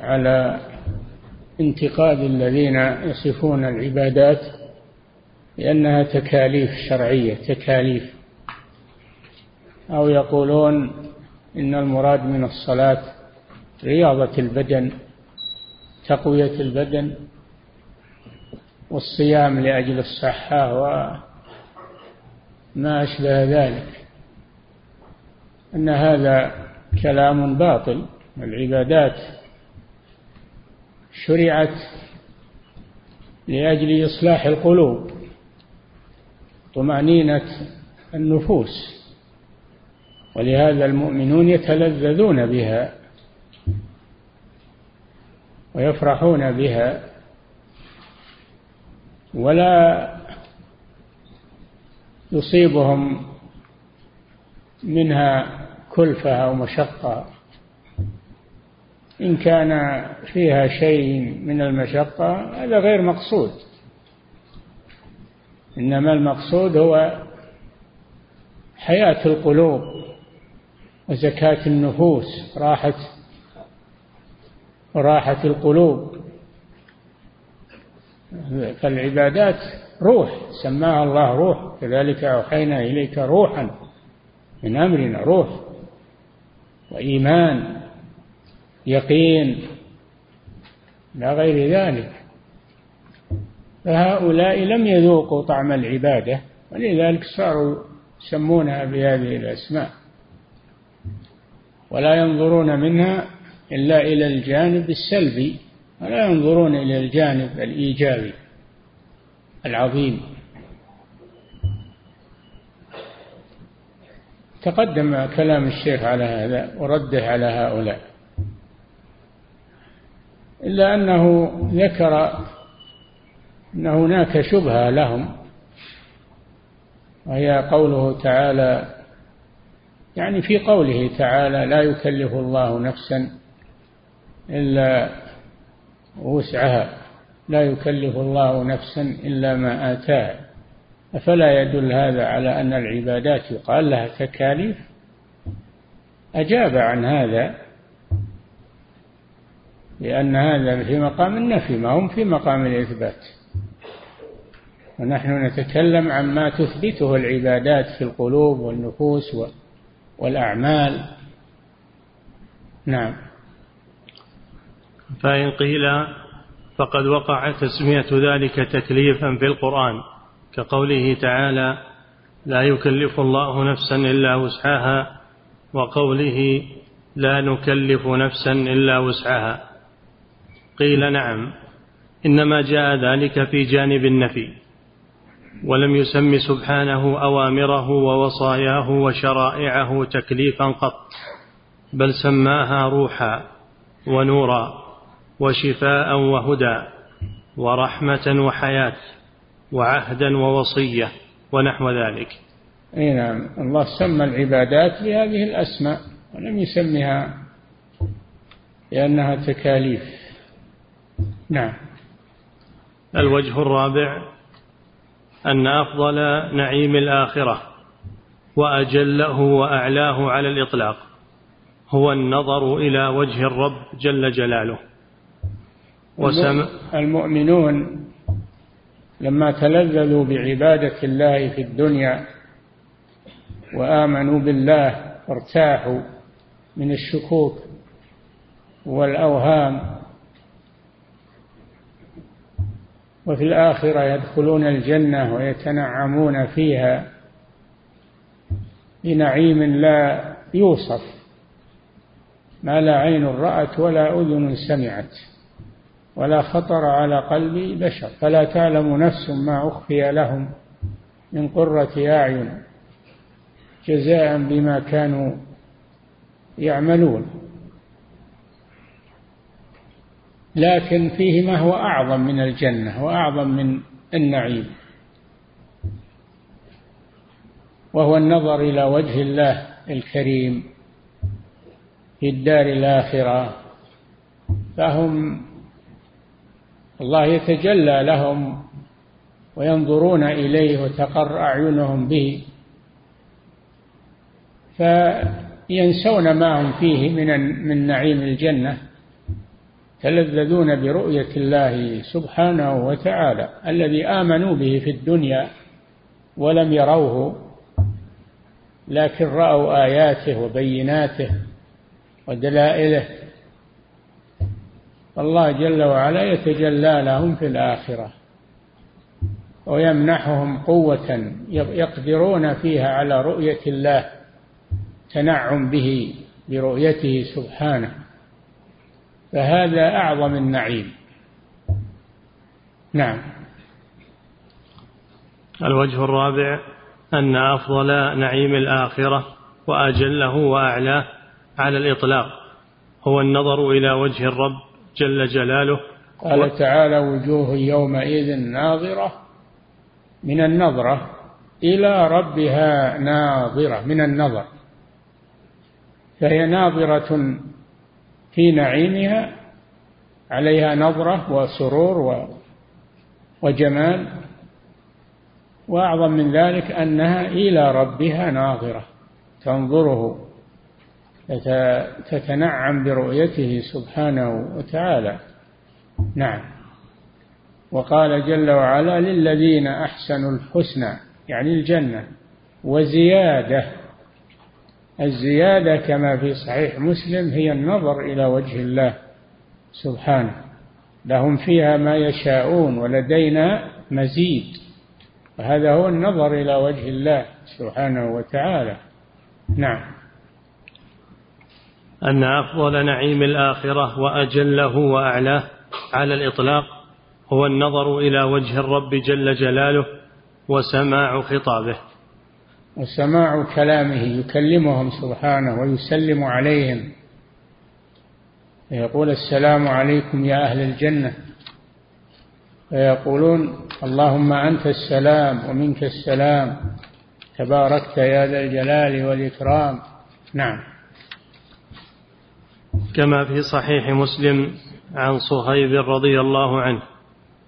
على انتقاد الذين يصفون العبادات بأنها تكاليف شرعية تكاليف. أو يقولون إن المراد من الصلاة رياضة البدن تقوية البدن والصيام لأجل الصحة وما أشبه ذلك. أن هذا كلام باطل العبادات شرعت لأجل إصلاح القلوب طمأنينة النفوس ولهذا المؤمنون يتلذذون بها ويفرحون بها ولا يصيبهم منها كلفة أو مشقة. إن كان فيها شيء من المشقة هذا غير مقصود. إنما المقصود هو حياة القلوب وزكاة النفوس راحة راحة القلوب. فالعبادات روح سماها الله روح كذلك أوحينا إليك روحا من أمرنا روح وإيمان. يقين. لا غير ذلك. فهؤلاء لم يذوقوا طعم العبادة ولذلك صاروا يسمونها بهذه الأسماء. ولا ينظرون منها إلا إلى الجانب السلبي ولا ينظرون إلى الجانب الإيجابي العظيم. تقدم كلام الشيخ على هذا ورده على هؤلاء. إلا أنه ذكر أن هناك شبهة لهم وهي قوله تعالى يعني في قوله تعالى لا يكلف الله نفسا إلا وسعها لا يكلف الله نفسا إلا ما آتاها. أفلا يدل هذا على أن العبادات يقال لها تكاليف؟ أجاب عن هذا لأن هذا في مقام النفي ما هم في مقام الإثبات. ونحن نتكلم عما تثبته العبادات في القلوب والنفوس والأعمال. نعم. فإن قيل فقد وقع تسمية ذلك تكليفا في القرآن كقوله تعالى لا يكلف الله نفسا إلا وسعها وقوله لا نكلف نفسا إلا وسعها قيل نعم إنما جاء ذلك في جانب النفي ولم يسم سبحانه أوامره ووصاياه وشرائعه تكليفا قط بل سماها روحا ونورا وشفاء وهدى ورحمة وحياة وعهدا ووصية ونحو ذلك. أي نعم الله سمى العبادات بهذه الأسماء ولم يسمها لأنها تكاليف. نعم. الوجه الرابع أن أفضل نعيم الآخرة وأجله وأعلاه على الإطلاق هو النظر إلى وجه الرب جل جلاله. وسم المؤمنون لما تلذذوا بعبادة الله في الدنيا وآمنوا بالله وارتاحوا من الشكوك والأوهام وفي الآخرة يدخلون الجنة ويتنعمون فيها بنعيم لا يوصف ما لا عين رأت ولا أذن سمعت ولا خطر على قلب بشر. فلا تعلم نفس ما أخفي لهم من قرة أعين جزاء بما كانوا يعملون. لكن فيه ما هو أعظم من الجنة وأعظم من النعيم. وهو النظر إلى وجه الله الكريم في الدار الآخرة. فهم الله يتجلى لهم وينظرون إليه وتقر أعينهم به. فينسون ما هم فيه من من نعيم الجنة. يتلذذون برؤية الله سبحانه وتعالى الذي آمنوا به في الدنيا ولم يروه لكن رأوا آياته وبيناته ودلائله. الله جل وعلا يتجلى لهم في الآخرة ويمنحهم قوة يقدرون فيها على رؤية الله تنعم به برؤيته سبحانه. فهذا أعظم النعيم. نعم. الوجه الرابع أن أفضل نعيم الآخرة وأجله وأعلاه على الإطلاق هو النظر إلى وجه الرب جل جلاله. قال تعالى وجوه يومئذ ناظرة من النظرة إلى ربها ناظرة من النظر. فهي ناظرة في نعيمها عليها نظرة وسرور وجمال. وأعظم من ذلك أنها إلى ربها ناظرة تنظره تتنعم برؤيته سبحانه وتعالى. نعم. وقال جل وعلا للذين أحسنوا الحسنى يعني الجنة وزيادة الزيادة كما في صحيح مسلم هي النظر إلى وجه الله سبحانه. لهم فيها ما يشاءون ولدينا مزيد. وهذا هو النظر إلى وجه الله سبحانه وتعالى. نعم. أن أفضل نعيم الآخرة وأجله وأعلاه على الإطلاق هو النظر إلى وجه الرب جل جلاله وسماع خطابه. وسماع كلامه يكلمهم سبحانه ويسلم عليهم. فيقول السلام عليكم يا أهل الجنة. فيقولون اللهم أنت السلام ومنك السلام. تباركت يا ذا الجلال والإكرام. نعم. كما في صحيح مسلم عن صهيب رضي الله عنه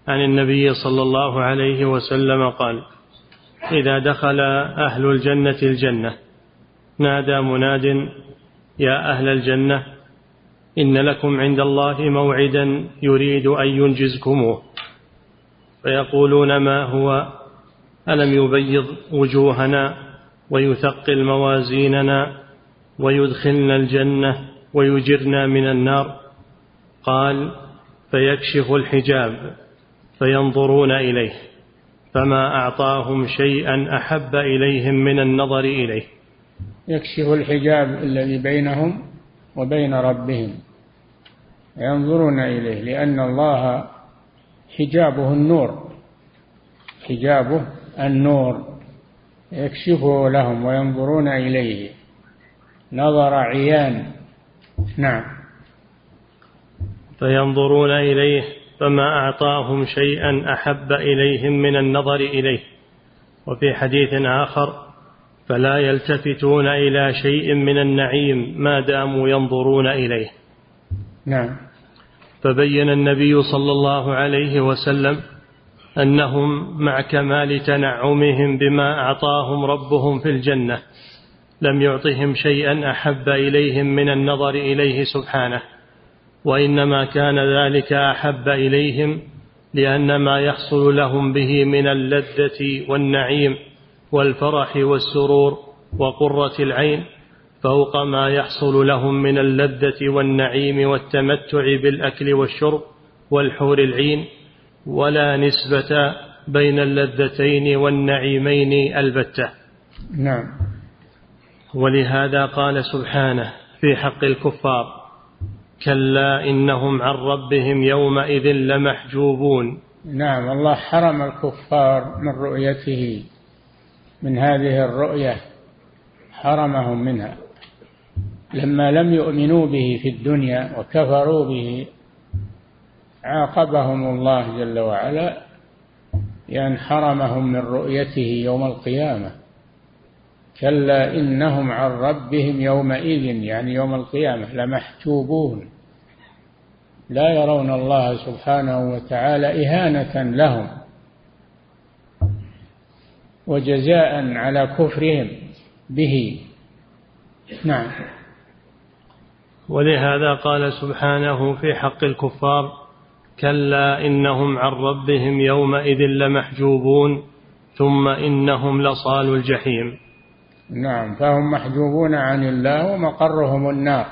عن النبي صلى الله عليه وسلم قال إذا دخل أهل الجنة الجنة. نادى مناد يا أهل الجنة إن لكم عند الله موعدا يريد أن ينجزكموه. فيقولون ما هو؟ ألم يبيض وجوهنا ويثقل موازيننا ويدخلنا الجنة ويجرنا من النار؟ قال فيكشف الحجاب فينظرون إليه. فما أعطاهم شيئا أحب إليهم من النظر إليه. يكشف الحجاب الذي بينهم وبين ربهم. ينظرون إليه لأن الله حجابه النور. حجابه النور. يكشفه لهم وينظرون إليه. نظر عيان. نعم. فينظرون إليه فما أعطاهم شيئا أحب إليهم من النظر إليه. وفي حديث آخر فلا يلتفتون إلى شيء من النعيم ما داموا ينظرون إليه. نعم. فبين النبي صلى الله عليه وسلم أنهم مع كمال تنعمهم بما أعطاهم ربهم في الجنة لم يعطهم شيئا أحب إليهم من النظر إليه سبحانه. وإنما كان ذلك أحب إليهم لأن ما يحصل لهم به من اللذة والنعيم والفرح والسرور وقرة العين فوق ما يحصل لهم من اللذة والنعيم والتمتع بالأكل والشرب والحور العين ولا نسبة بين اللذتين والنعيمين البتة. نعم. ولهذا قال سبحانه في حق الكفار كلا إنهم عن ربهم يومئذ لمحجوبون. نعم الله حرم الكفار من رؤيته من هذه الرؤية حرمهم منها. لما لم يؤمنوا به في الدنيا وكفروا به عاقبهم الله جل وعلا بأن حرمهم من رؤيته يوم القيامة. كلا إنهم عن ربهم يومئذ يعني يوم القيامة لمحجوبون. لا يرون الله سبحانه وتعالى إهانة لهم وجزاء على كفرهم به. نعم. ولهذا قال سبحانه في حق الكفار كلا إنهم عن ربهم يومئذ لمحجوبون ثم إنهم لصال الجحيم. نعم فهم محجوبون عن الله ومقرهم النار.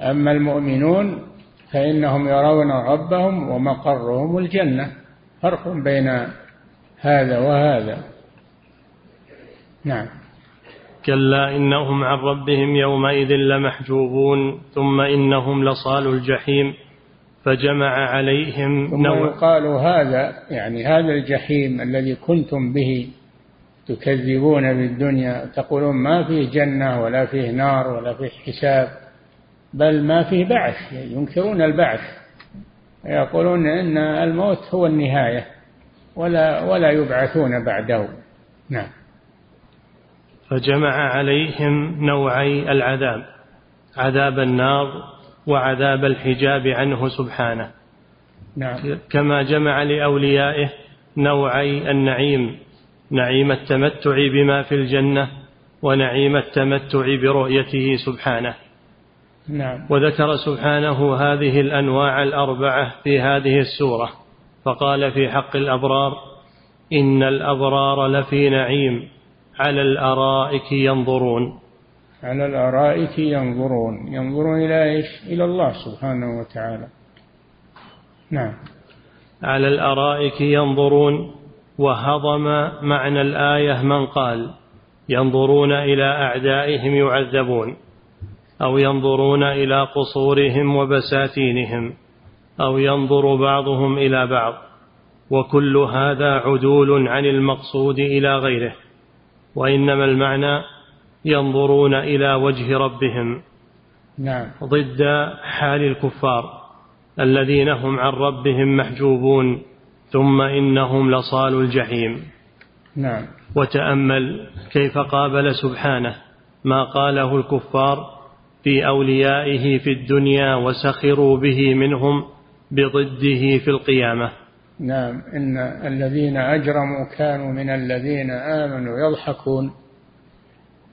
أما المؤمنون فإنهم يرون ربهم ومقرهم الجنة. فرق بين هذا وهذا. نعم. كلا إنهم عن ربهم يومئذ لمحجوبون ثم إنهم لصال الجحيم فجمع عليهم ثم يقال هذا يعني هذا الجحيم الذي كنتم به تكذبون بالدنيا تقولون ما فيه جنة ولا فيه نار ولا فيه حساب بل ما فيه بعث ينكرون البعث. يقولون إن الموت هو النهاية ولا ولا يبعثون بعده. نعم. فجمع عليهم نوعي العذاب عذاب النار وعذاب الحجاب عنه سبحانه. نعم. كما جمع لأوليائه نوعي النعيم. نعيم التمتع بما في الجنة ونعيم التمتع برؤيته سبحانه. نعم. وذكر سبحانه هذه الأنواع الأربعة في هذه السورة فقال في حق الأبرار إن الأبرار لفي نعيم على الأرائك ينظرون. على الأرائك ينظرون. ينظرون إلى إيش؟ إلى الله سبحانه وتعالى. نعم. على الأرائك ينظرون. وهضم معنى الآية من قال ينظرون إلى أعدائهم يعذبون أو ينظرون إلى قصورهم وبساتينهم أو ينظر بعضهم إلى بعض وكل هذا عدول عن المقصود إلى غيره وإنما المعنى ينظرون إلى وجه ربهم. نعم. ضد حال الكفار الذين هم عن ربهم محجوبون. ثم إنهم لصال الجحيم. نعم. وتأمل كيف قابل سبحانه ما قاله الكفار في أوليائه في الدنيا وسخروا به منهم بضده في القيامة. نعم. إن الذين أجرموا كانوا من الذين آمنوا يضحكون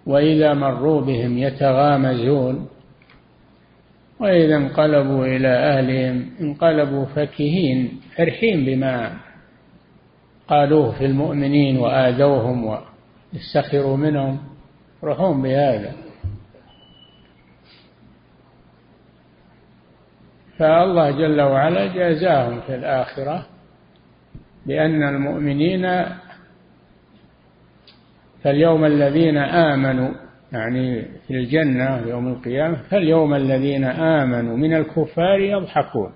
وإذا مروا بهم يتغامزون. وإذا انقلبوا إلى أهلهم انقلبوا فكهين فرحين بما قالوه في المؤمنين وآذوهم واستخروا منهم فرحون بهذا. فالله جل وعلا جازاهم في الآخرة بأن المؤمنين فاليوم الذين آمنوا يعني في الجنة يوم القيامة فاليوم الذين آمنوا من الكفار يضحكون.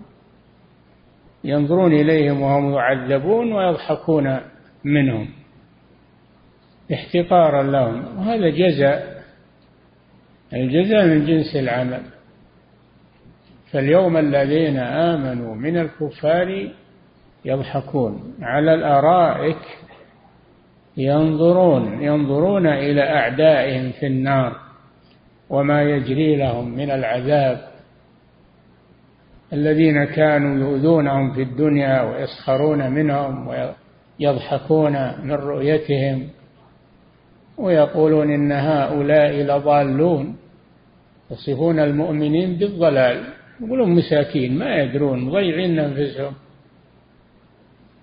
ينظرون إليهم وهم يعذبون ويضحكون منهم. احتقارا لهم. وهذا جزاء. الجزاء من جنس العمل. فاليوم الذين آمنوا من الكفار يضحكون. على الأرائك ينظرون ينظرون إلى أعدائهم في النار وما يجري لهم من العذاب. الذين كانوا يؤذونهم في الدنيا ويسخرون منهم ويضحكون من رؤيتهم ويقولون إن هؤلاء لضالون يصفون المؤمنين بالضلال يقولون مساكين ما يدرون مضيعين أنفسهم.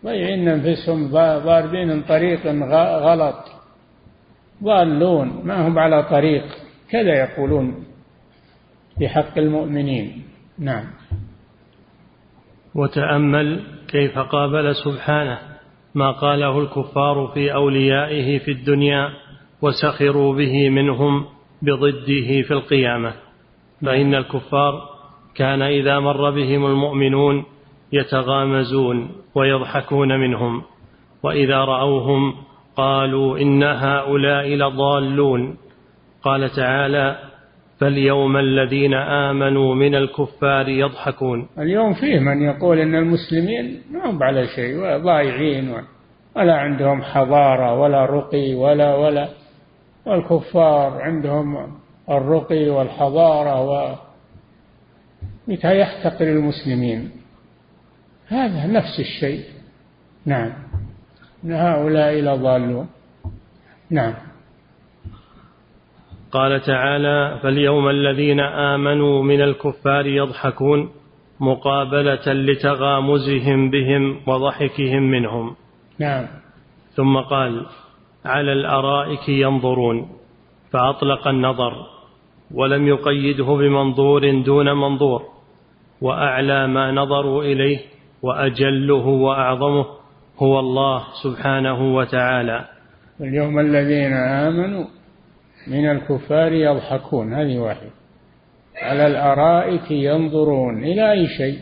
ضيعين أنفسهم ضاربين طريق غلط. ضالون ما هم على طريق. كذا يقولون في حق المؤمنين. نعم. وتأمل كيف قابل سبحانه ما قاله الكفار في أوليائه في الدنيا وسخروا به منهم بضده في القيامة. فإن الكفار كان إذا مر بهم المؤمنون يتغامزون ويضحكون منهم وإذا رأوهم قالوا إن هؤلاء لضالون قال تعالى فاليوم الذين آمنوا من الكفار يضحكون اليوم فيه من يقول إن المسلمين ما هم على شيء ضايعين ولا عندهم حضارة ولا رقي ولا ولا والكفار عندهم الرقي والحضارة و يحتقر المسلمين. هذا نفس الشيء. نعم. إن هؤلاء لضالون. نعم. قال تعالى فاليوم الذين آمنوا من الكفار يضحكون مقابلة لتغامزهم بهم وضحكهم منهم. نعم. ثم قال على الأرائك ينظرون. فأطلق النظر ولم يقيده بمنظور دون منظور وأعلى ما نظروا إليه وأجله وأعظمه هو الله سبحانه وتعالى. اليوم الذين آمنوا من الكفار يضحكون هذه واحدة. على الأرائك ينظرون إلى أي شيء؟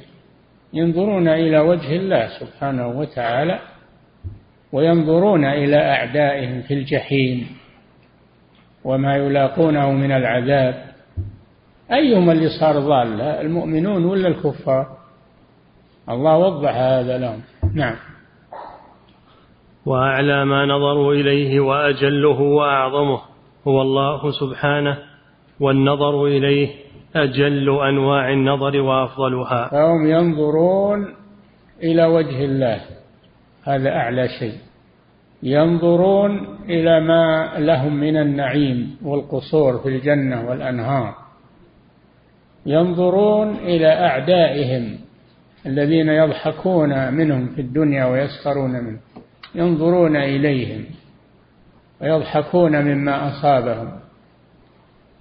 ينظرون إلى وجه الله سبحانه وتعالى وينظرون إلى أعدائهم في الجحيم وما يلاقونه من العذاب. أيهما اللي صار ضال المؤمنون ولا الكفار؟ الله وضح هذا لهم. نعم. وأعلى ما نظروا إليه وأجله وأعظمه هو الله سبحانه والنظر إليه أجل أنواع النظر وأفضلها. فهم ينظرون إلى وجه الله. هذا أعلى شيء. ينظرون إلى ما لهم من النعيم والقصور في الجنة والأنهار. ينظرون إلى أعدائهم. الذين يضحكون منهم في الدنيا ويسخرون منهم ينظرون إليهم ويضحكون مما أصابهم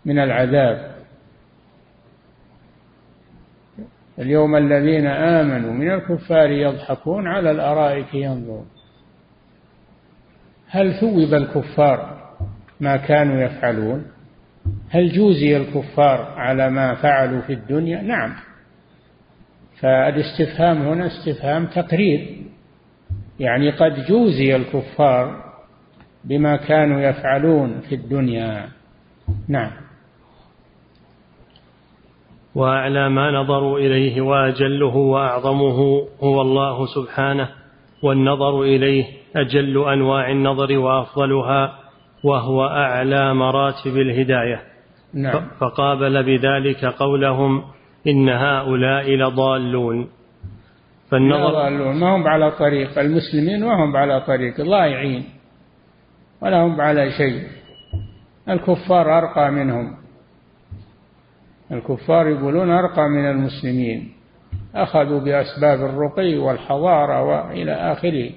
من العذاب. اليوم الذين آمنوا من الكفار يضحكون على الأرائك ينظرون. هل ثوب الكفار ما كانوا يفعلون؟ هل جوزي الكفار على ما فعلوا في الدنيا؟ نعم. فالاستفهام هنا استفهام تقرير. يعني قد جوزي الكفار بما كانوا يفعلون في الدنيا. نعم. وأعلى ما نظروا إليه وأجله وأعظمه هو الله سبحانه والنظر إليه أجل أنواع النظر وأفضلها وهو أعلى مراتب الهداية. نعم. فقابل بذلك قولهم إن هؤلاء لضالون. فالنظر ضالون ما هم على طريق المسلمين وهم على طريق ضائعين ولا هم على شيء. الكفار أرقى منهم. الكفار يقولون أرقى من المسلمين. أخذوا بأسباب الرقي والحضارة وإلى آخره.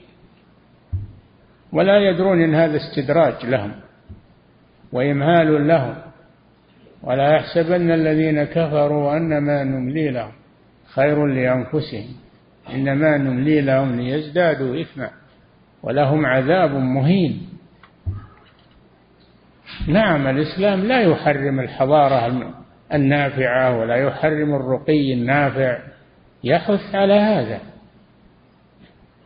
ولا يدرون إن هذا استدراج لهم وإمهال لهم. ولا يحسبن الذين كفروا أنما نملي لهم خير لأنفسهم إنما نملي لهم ليزدادوا إثما ولهم عذاب مهين. نعم الإسلام لا يحرم الحضارة النافعة ولا يحرم الرقي النافع يحث على هذا.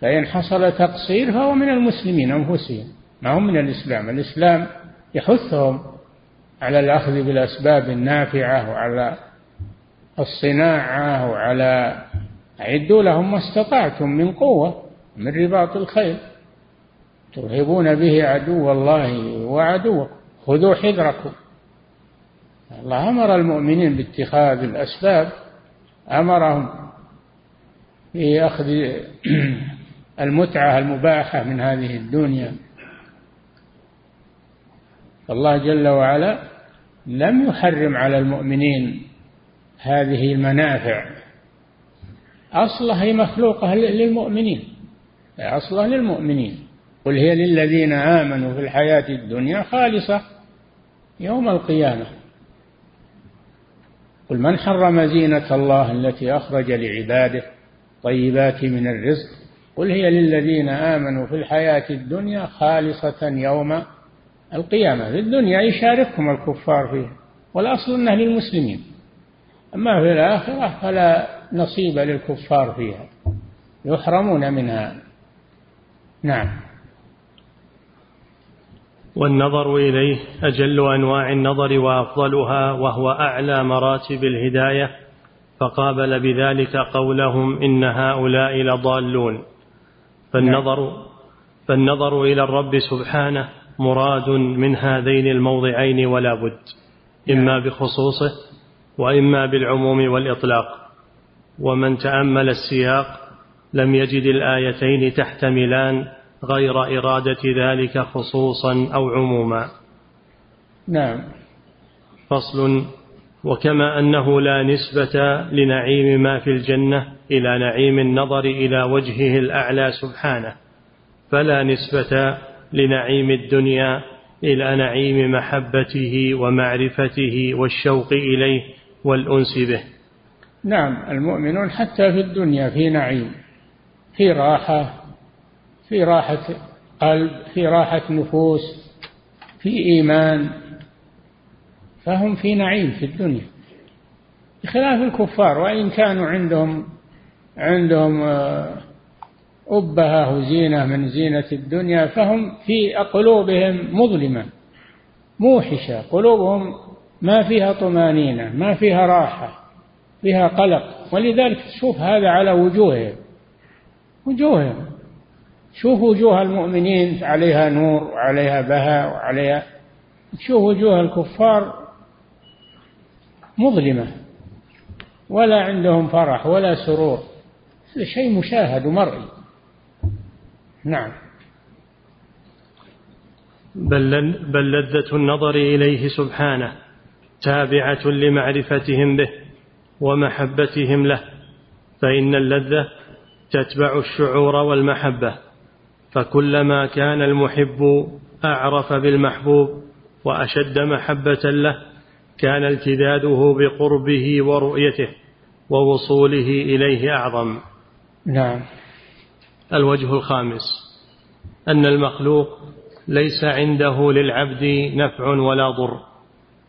فإن حصل تقصير فهو من المسلمين أنفسهم ما هم من الإسلام. الإسلام يحثهم على الأخذ بالأسباب النافعة وعلى الصناعة وعلى أعدوا لهم ما استطعتم من قوة من رباط الخيل. ترهبون به عدو الله وعدوكم خذوا حذركم. الله أمر المؤمنين باتخاذ الأسباب أمرهم بأخذ المتعة المباحة من هذه الدنيا. الله جل وعلا لم يحرم على المؤمنين هذه المنافع. أصلها هي مخلوقة للمؤمنين. أصلها للمؤمنين. قل هي للذين آمنوا في الحياة الدنيا خالصة يوم القيامة. قل من حرم زينة الله التي أخرج لعباده طيبات من الرزق؟ قل هي للذين آمنوا في الحياة الدنيا خالصة يوم القيامة في الدنيا يشاركهم الكفار فيها والأصل أنها للمسلمين. أما في الآخرة فلا نصيب للكفار فيها يحرمون منها. نعم. والنظر إليه أجل أنواع النظر وأفضلها وهو أعلى مراتب الهداية فقابل بذلك قولهم إن هؤلاء لضالون. فالنظر فالنظر إلى الرب سبحانه مراد من هذين الموضعين ولا بد إما بخصوصه وإما بالعموم والإطلاق. ومن تأمل السياق لم يجد الآيتين تحتملان غير إرادة ذلك خصوصا أو عموما. نعم. فصل وكما أنه لا نسبة لنعيم ما في الجنة إلى نعيم النظر إلى وجهه الأعلى سبحانه فلا نسبة لنعيم الدنيا إلى نعيم محبته ومعرفته والشوق إليه والأنس به. نعم المؤمنون حتى في الدنيا في نعيم في راحة في راحة قلب في راحة نفوس في إيمان فهم في نعيم في الدنيا. بخلاف الكفار وإن كانوا عندهم عندهم آه، أبهة وزينة من زينة الدنيا فهم في قلوبهم مظلمة موحشة قلوبهم ما فيها طمانينة ما فيها راحة فيها قلق. ولذلك تشوف هذا على وجوههم وجوههم. شوف وجوه المؤمنين عليها نور وعليها بهاء وعليها تشوف وجوه الكفار مظلمة ولا عندهم فرح ولا سرور. شيء مشاهد ومرئي. نعم. بل, بل لذة النظر إليه سبحانه تابعة لمعرفتهم به ومحبتهم له فإن اللذة تتبع الشعور والمحبة. فكلما كان المحب أعرف بالمحبوب وأشد محبة له كان التذاذه بقربه ورؤيته ووصوله إليه أعظم. نعم. الوجه الخامس أن المخلوق ليس عنده للعبد نفع ولا ضر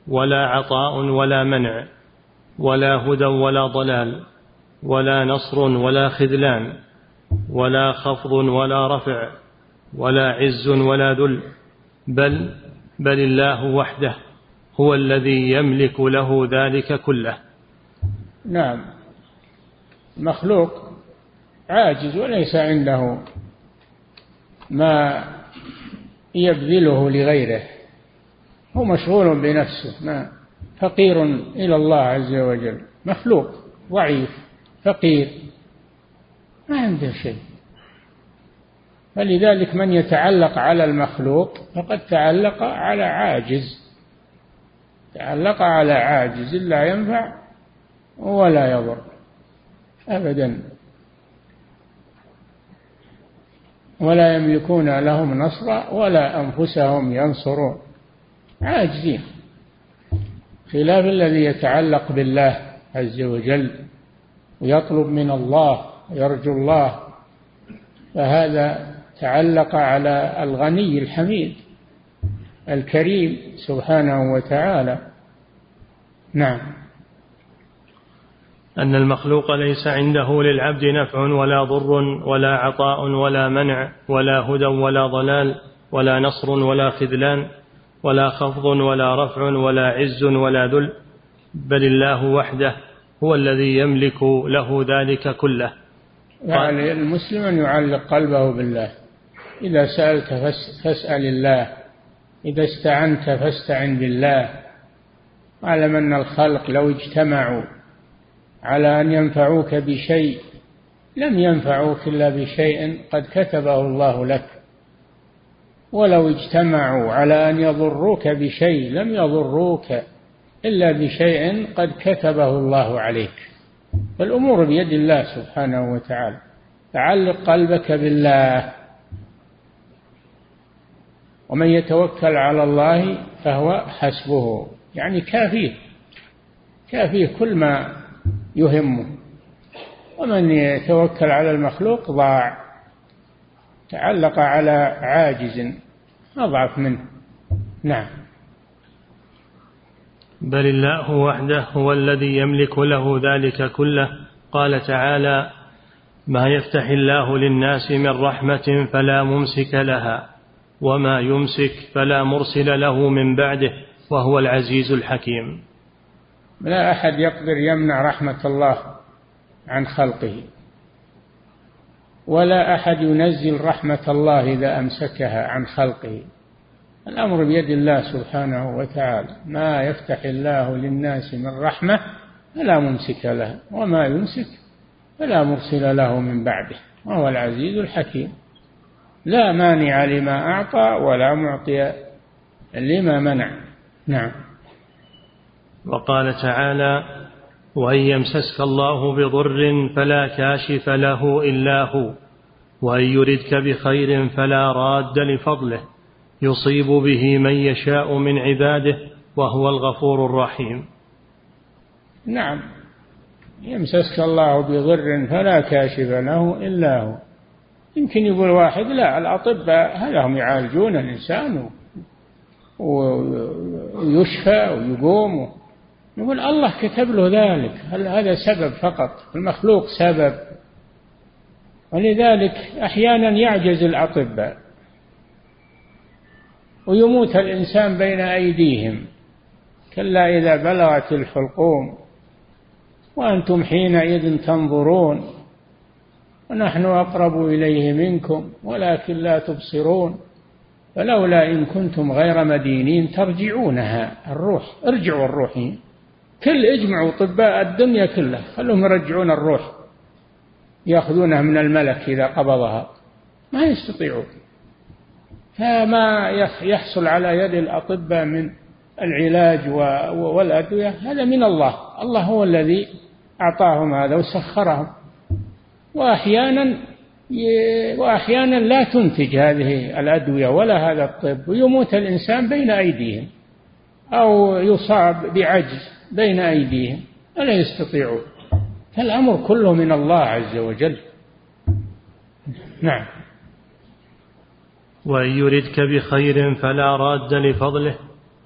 ولا عطاء ولا منع ولا هدى ولا ضلال ولا نصر ولا خذلان ولا خفض ولا رفع ولا عز ولا ذل بل بل الله وحده هو الذي يملك له ذلك كله. نعم. مخلوق عاجز وليس عنده ما يبذله لغيره. هو مشغول بنفسه ما فقير إلى الله عز وجل. مخلوق ضعيف فقير. ما عنده شيء. فلذلك من يتعلق على المخلوق فقد تعلق على عاجز. تعلق على عاجز لا ينفع ولا يضر. أبدا. ولا يملكون لهم نصرا ولا أنفسهم ينصرون. عاجزين. خلاف الذي يتعلق بالله عز وجل ويطلب من الله ويرجو الله فهذا تعلق على الغني الحميد الكريم سبحانه وتعالى. نعم. أن المخلوق ليس عنده للعبد نفع ولا ضر ولا عطاء ولا منع ولا هدى ولا ضلال ولا نصر ولا خذلان ولا خفض ولا رفع ولا عز ولا ذل بل الله وحده هو الذي يملك له ذلك كله. يعني المسلم أن يعلق قلبه بالله. إذا سألت فاسأل الله. إذا استعنت فاستعن بالله. واعلم أن الخلق لو اجتمعوا على أن ينفعوك بشيء لم ينفعوك إلا بشيء قد كتبه الله لك. ولو اجتمعوا على أن يضروك بشيء لم يضروك إلا بشيء قد كتبه الله عليك. فالأمور بيد الله سبحانه وتعالى. تعلق قلبك بالله. ومن يتوكل على الله فهو حسبه. يعني كافيه. كافيه كل ما يهمه. ومن يتوكل على المخلوق ضاع. تعلق على عاجز أضعف منه. نعم. بل الله وحده هو الذي يملك له ذلك كله. قال تعالى ما يفتح الله للناس من رحمة فلا ممسك لها وما يمسك فلا مرسل له من بعده وهو العزيز الحكيم. لا أحد يقدر يمنع رحمة الله عن خلقه. ولا أحد ينزل رحمة الله إذا أمسكها عن خلقه. الأمر بيد الله سبحانه وتعالى. ما يفتح الله للناس من رحمة فلا ممسك لها وما يمسك فلا مرسل له من بعده وهو العزيز الحكيم. لا مانع لما أعطى ولا معطي لما منع. نعم. وقال تعالى وان يمسسك الله بضر فلا كاشف له الا هو وان يردك بخير فلا راد لفضله يصيب به من يشاء من عباده وهو الغفور الرحيم. نعم. يمسسك الله بضر فلا كاشف له إلا هو. يمكن يقول واحد لا الأطباء هذا هم يعالجون الإنسان ويشفى ويقوم يقول الله كتب له ذلك. هل هذا سبب فقط؟ المخلوق سبب. ولذلك أحيانا يعجز الأطباء ويموت الإنسان بين أيديهم. كلا إذا بلغت الحلقوم وأنتم حينئذ تنظرون ونحن أقرب إليه منكم ولكن لا تبصرون. فلولا إن كنتم غير مدينين ترجعونها. الروح ارجعوا الروح كل اجمعوا طباء الدنيا كلها خلوهم يرجعون الروح ياخذونها من الملك إذا قبضها. ما يستطيعون. فما يحصل على يد الأطباء من العلاج والأدوية هذا من الله. الله هو الذي أعطاهم هذا وسخرهم. وأحيانا وأحيانا لا تنتج هذه الأدوية ولا هذا الطب ويموت الإنسان بين أيديهم أو يصاب بعجز. بين أيديهم ولا يستطيعون؟ فالأمر كله من الله عز وجل. نعم. وإن يردك بخير فلا راد لفضله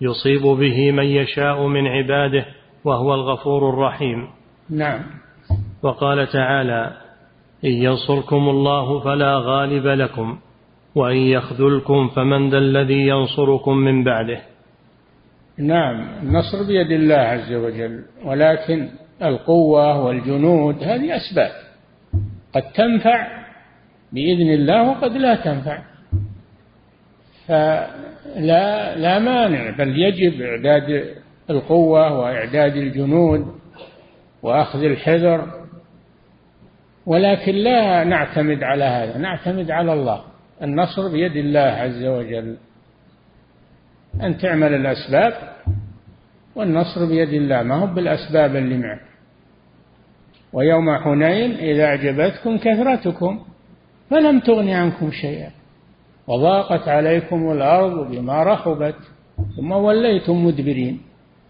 يصيب به من يشاء من عباده وهو الغفور الرحيم. نعم. وقال تعالى إن ينصركم الله فلا غالب لكم وإن يخذلكم فمن ذا الذي ينصركم من بعده. نعم النصر بيد الله عز وجل ولكن القوة والجنود هذه أسباب. قد تنفع بإذن الله وقد لا تنفع. فلا لا مانع بل يجب إعداد القوة وإعداد الجنود وأخذ الحذر. ولكن لا نعتمد على هذا نعتمد على الله. النصر بيد الله عز وجل. أن تعمل الأسباب والنصر بيد الله ما هو بالأسباب اللي معك. ويوم حنين إذا أعجبتكم كثرتكم فلم تغن عنكم شيئا. وضاقت عليكم الأرض بما رحبت ثم وليتم مدبرين.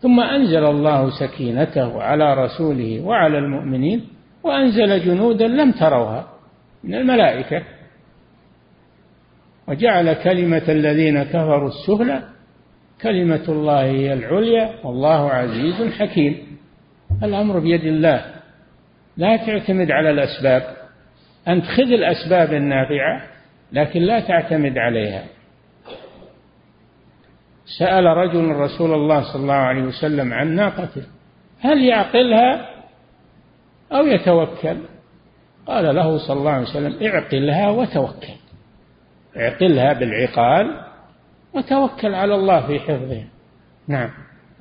ثم أنزل الله سكينته على رسوله وعلى المؤمنين وأنزل جنودا لم تروها من الملائكة. وجعل كلمة الذين كفروا السفلى كلمة الله هي العليا والله عزيز حكيم. الأمر بيد الله. لا تعتمد على الأسباب. أنت خذ الأسباب النافعة لكن لا تعتمد عليها. سأل رجل رسول الله صلى الله عليه وسلم عن ناقته هل يعقلها أو يتوكل؟ قال له صلى الله عليه وسلم اعقلها وتوكل. اعقلها بالعقال وتوكل على الله في حفظها نعم.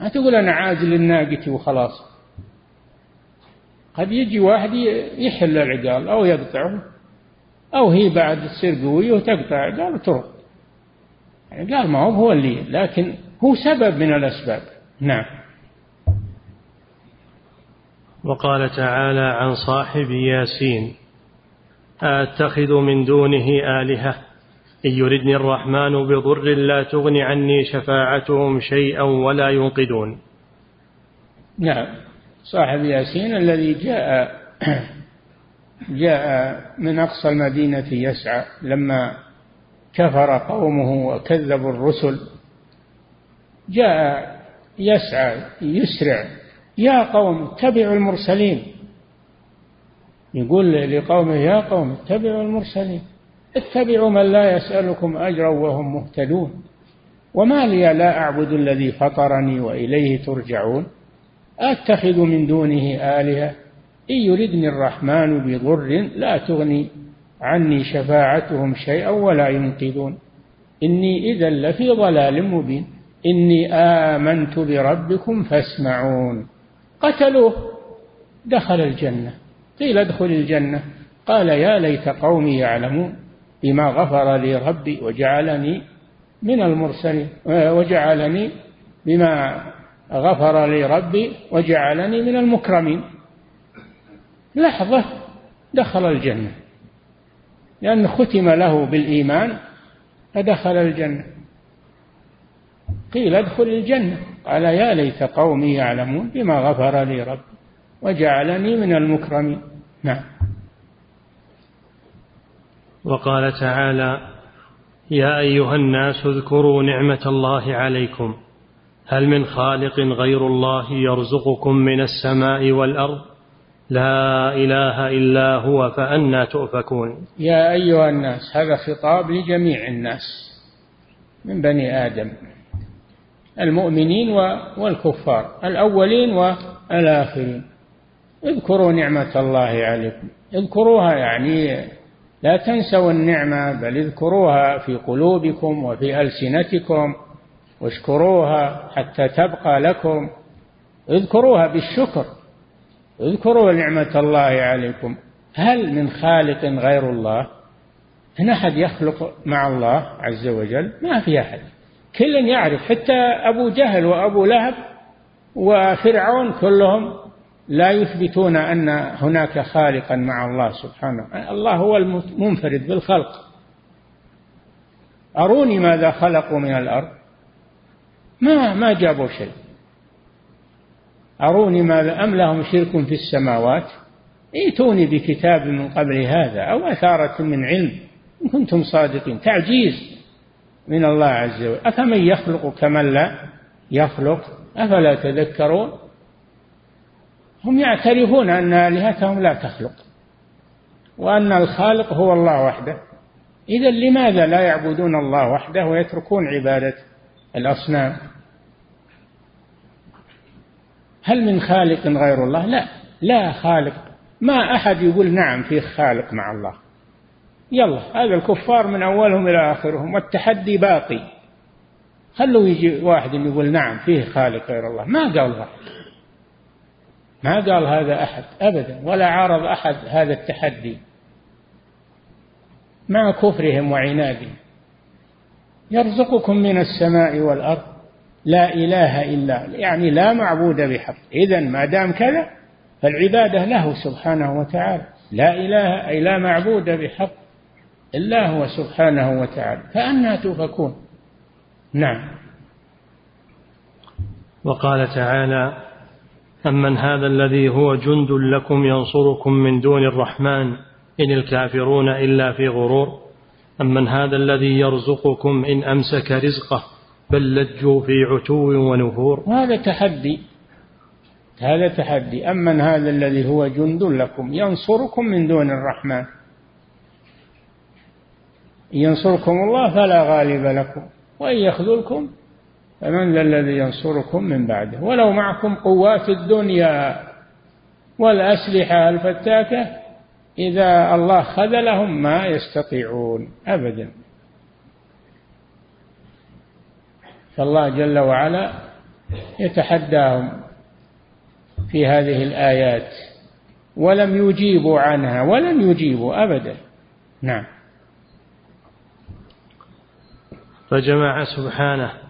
ما تقول أنا عازل الناقة وخلاص. قد يجي واحد يحل العقال أو يقطعه أو هي بعد تصير قوية وتقطع عقال وترد. يعني قال ما هو هو اللي لكن هو سبب من الأسباب. نعم. وقال تعالى عن صاحب ياسين أتخذ من دونه آلهة؟ إن يردني الرحمن بضر لا تغن عني شفاعتهم شيئا ولا ينقذون. نعم. صاحب ياسين الذي جاء جاء من أقصى المدينة يسعى لما كفر قومه وكذبوا الرسل جاء يسعى يسرع يا قوم اتبعوا المرسلين. يقول لقومه يا قوم اتبعوا المرسلين. اتبعوا من لا يسألكم أجرا وهم مهتدون. وما لي لا أعبد الذي فطرني وإليه ترجعون. أتخذ من دونه آلهة. إن يردني الرحمن بضر لا تغني عني شفاعتهم شيئا ولا ينقذون. إني إذا لفي ضلال مبين. إني آمنت بربكم فاسمعون. قتلوه. دخل الجنة. قيل ادخل الجنة. قال يا ليت قومي يعلمون. بما غفر لي ربي وجعلني من المرسلين وجعلني بما غفر لي ربي وجعلني من المكرمين. لحظة دخل الجنة لأن ختم له بالإيمان فدخل الجنة. قيل ادخل الجنة قال يا ليت قومي يعلمون بما غفر لي ربي وجعلني من المكرمين. نعم. وقال تعالى يا أيها الناس اذكروا نعمة الله عليكم. هل من خالق غير الله يرزقكم من السماء والأرض؟ لا إله إلا هو فانى تؤفكون. يا أيها الناس هذا خطاب لجميع الناس من بني آدم المؤمنين والكفار الأولين والآخرين. اذكروا نعمة الله عليكم. اذكروها يعني لا تنسوا النعمة بل اذكروها في قلوبكم وفي ألسنتكم. واشكروها حتى تبقى لكم. اذكروها بالشكر. اذكروا نعمة الله عليكم. هل من خالق غير الله؟ هنا أحد يخلق مع الله عز وجل؟ ما في أحد. كل يعرف حتى أبو جهل وأبو لهب وفرعون كلهم لا يثبتون أن هناك خالقا مع الله سبحانه. الله هو المنفرد بالخلق. أروني ماذا خلقوا من الأرض؟ ما ما جابوا شيء. أروني ماذا أم لهم شرك في السماوات؟ ائتوني بكتاب من قبل هذا أو أثارة من علم. إن كنتم صادقين. تعجيز من الله عز وجل. أفمن يخلق كمن لا يخلق؟ أفلا تذكرون؟ هم يعترفون أن آلهتهم لا تخلق وأن الخالق هو الله وحده. إذا لماذا لا يعبدون الله وحده ويتركون عبادة الأصنام؟ هل من خالق غير الله؟ لا لا خالق. ما أحد يقول نعم فيه خالق مع الله. يلا هذا الكفار من أولهم إلى آخرهم والتحدي باقي. خلوا يجي واحد يقول نعم فيه خالق غير الله. ما قال واحد. ما قال هذا أحد أبدا ولا عارض أحد هذا التحدي. مع كفرهم وعنادهم. يرزقكم من السماء والأرض لا إله إلا يعني لا معبود بحق. إذا ما دام كذا فالعبادة له سبحانه وتعالى. لا إله أي لا معبود بحق إلا هو سبحانه وتعالى. فأنا تؤفكون نعم. وقال تعالى أمن هذا الذي هو جند لكم ينصركم من دون الرحمن إن الكافرون إلا في غرور أمن هذا الذي يرزقكم إن أمسك رزقه بل لجوا في عتو ونفور هذا تحدي هذا تحدي. أمن هذا الذي هو جند لكم ينصركم من دون الرحمن. ينصركم الله فلا غالب لكم وإن يخذلكم فمن ذا الذي ينصركم من بعده؟ ولو معكم قوات الدنيا والأسلحة الفتاكة إذا الله خذلهم ما يستطيعون أبدا. فالله جل وعلا يتحداهم في هذه الآيات ولم يجيبوا عنها ولن يجيبوا أبدا. نعم. فجمع سبحانه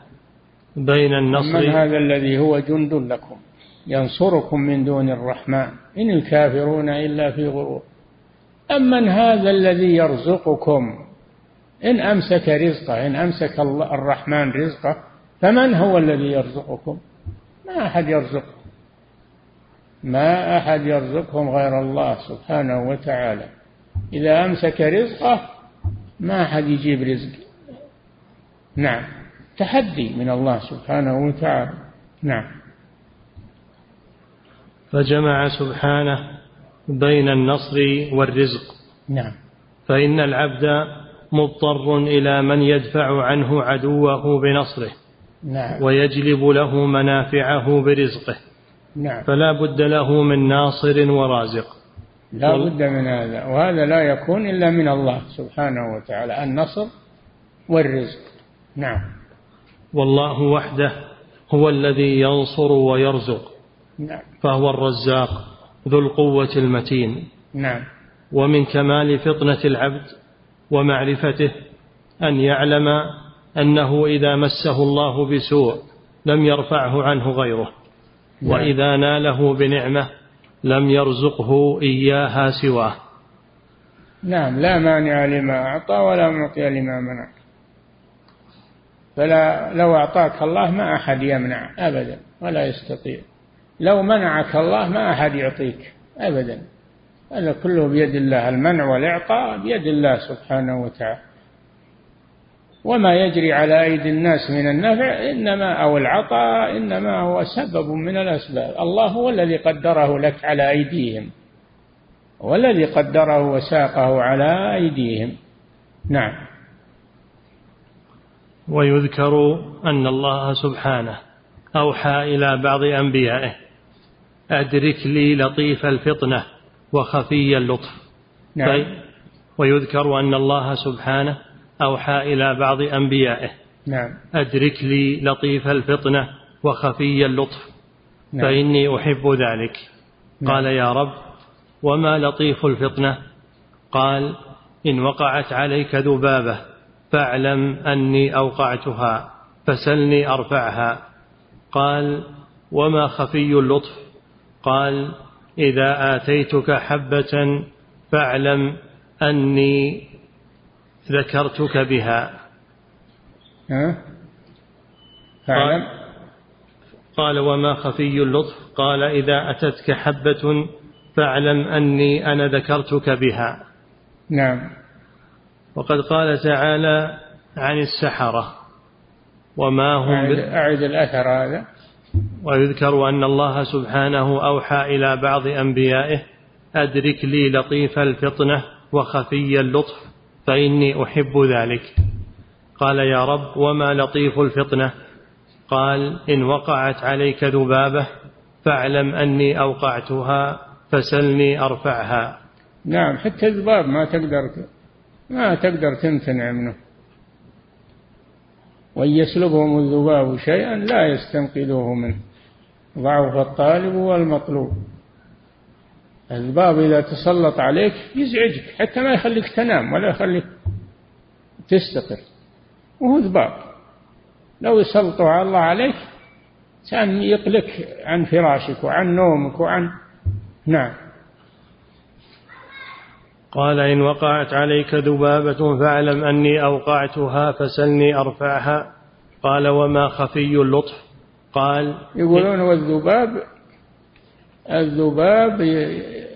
بين النصر. من هذا الذي هو جند لكم ينصركم من دون الرحمن إن الكافرون إلا في غرور. أمن هذا الذي يرزقكم إن أمسك رزقه إن أمسك الرحمن رزقه فمن هو الذي يرزقكم؟ ما أحد يرزقكم ما أحد يرزقهم غير الله سبحانه وتعالى. إذا أمسك رزقه ما أحد يجيب رزق نعم. تحدي من الله سبحانه وتعالى. نعم. فجمع سبحانه بين النصر والرزق. نعم. فإن العبد مضطر إلى من يدفع عنه عدوه بنصره. نعم. ويجلب له منافعه برزقه. نعم. فلا بد له من ناصر ورازق. لا بد من هذا. وهذا لا يكون إلا من الله سبحانه وتعالى. النصر والرزق. نعم. والله وحده هو الذي ينصر ويرزق. نعم. فهو الرزاق ذو القوة المتين. نعم. ومن كمال فطنة العبد ومعرفته أن يعلم أنه إذا مسه الله بسوء لم يرفعه عنه غيره. نعم. وإذا ناله بنعمة لم يرزقه إياها سواه. نعم. لا مانع لما أعطى ولا معطي لما منع. فلا لو أعطاك الله ما أحد يمنع أبدا ولا يستطيع. لو منعك الله ما أحد يعطيك أبدا. هذا كله بيد الله المنع والإعطاء بيد الله سبحانه وتعالى. وما يجري على أيدي الناس من النفع إنما أو العطاء إنما هو سبب من الأسباب. الله هو الذي قدره لك على أيديهم. والذي قدره وساقه على أيديهم. نعم. ويذكر أن الله سبحانه أوحى إلى بعض أنبيائه أدرك لي لطيف الفطنة وخفي اللطف. نعم. في ويذكر أن الله سبحانه أوحى إلى بعض أنبيائه نعم. أدرك لي لطيف الفطنة وخفي اللطف. نعم. فإني أحب ذلك. نعم. قال يا رب وما لطيف الفطنة؟ قال إن وقعت عليك ذبابة فاعلم أني أوقعتها فسلني أرفعها. قال وما خفي اللطف؟ قال إذا آتيتك حبة فاعلم أني ذكرتك بها. ها؟ فاعلم؟ قال وما خفي اللطف؟ قال إذا أتتك حبة فاعلم أني أنا ذكرتك بها. نعم. وقد قال تعالى عن السحرة وما هم أعد. أعد الأثر هذا. ويذكر أن الله سبحانه أوحى إلى بعض أنبيائه أدرك لي لطيف الفطنة وخفي اللطف فإني أحب ذلك. قال يا رب وما لطيف الفطنة؟ قال إن وقعت عليك ذبابة فاعلم أني أوقعتها فسلني أرفعها. نعم حتى الذباب ما تقدر ما تقدر تمتنع منه. وإن يسلبهم الذباب شيئا لا يستنقذوه منه. ضعف الطالب والمطلوب. الذباب إذا تسلط عليك يزعجك حتى ما يخليك تنام ولا يخليك تستقر. وهو ذباب. لو على الله عليك كان يقلك عن فراشك وعن نومك وعن نعم. قال إن وقعت عليك ذبابة فاعلم أني أوقعتها فسلني أرفعها. قال وما خفي اللطف؟ قال يقولون والذباب الذباب.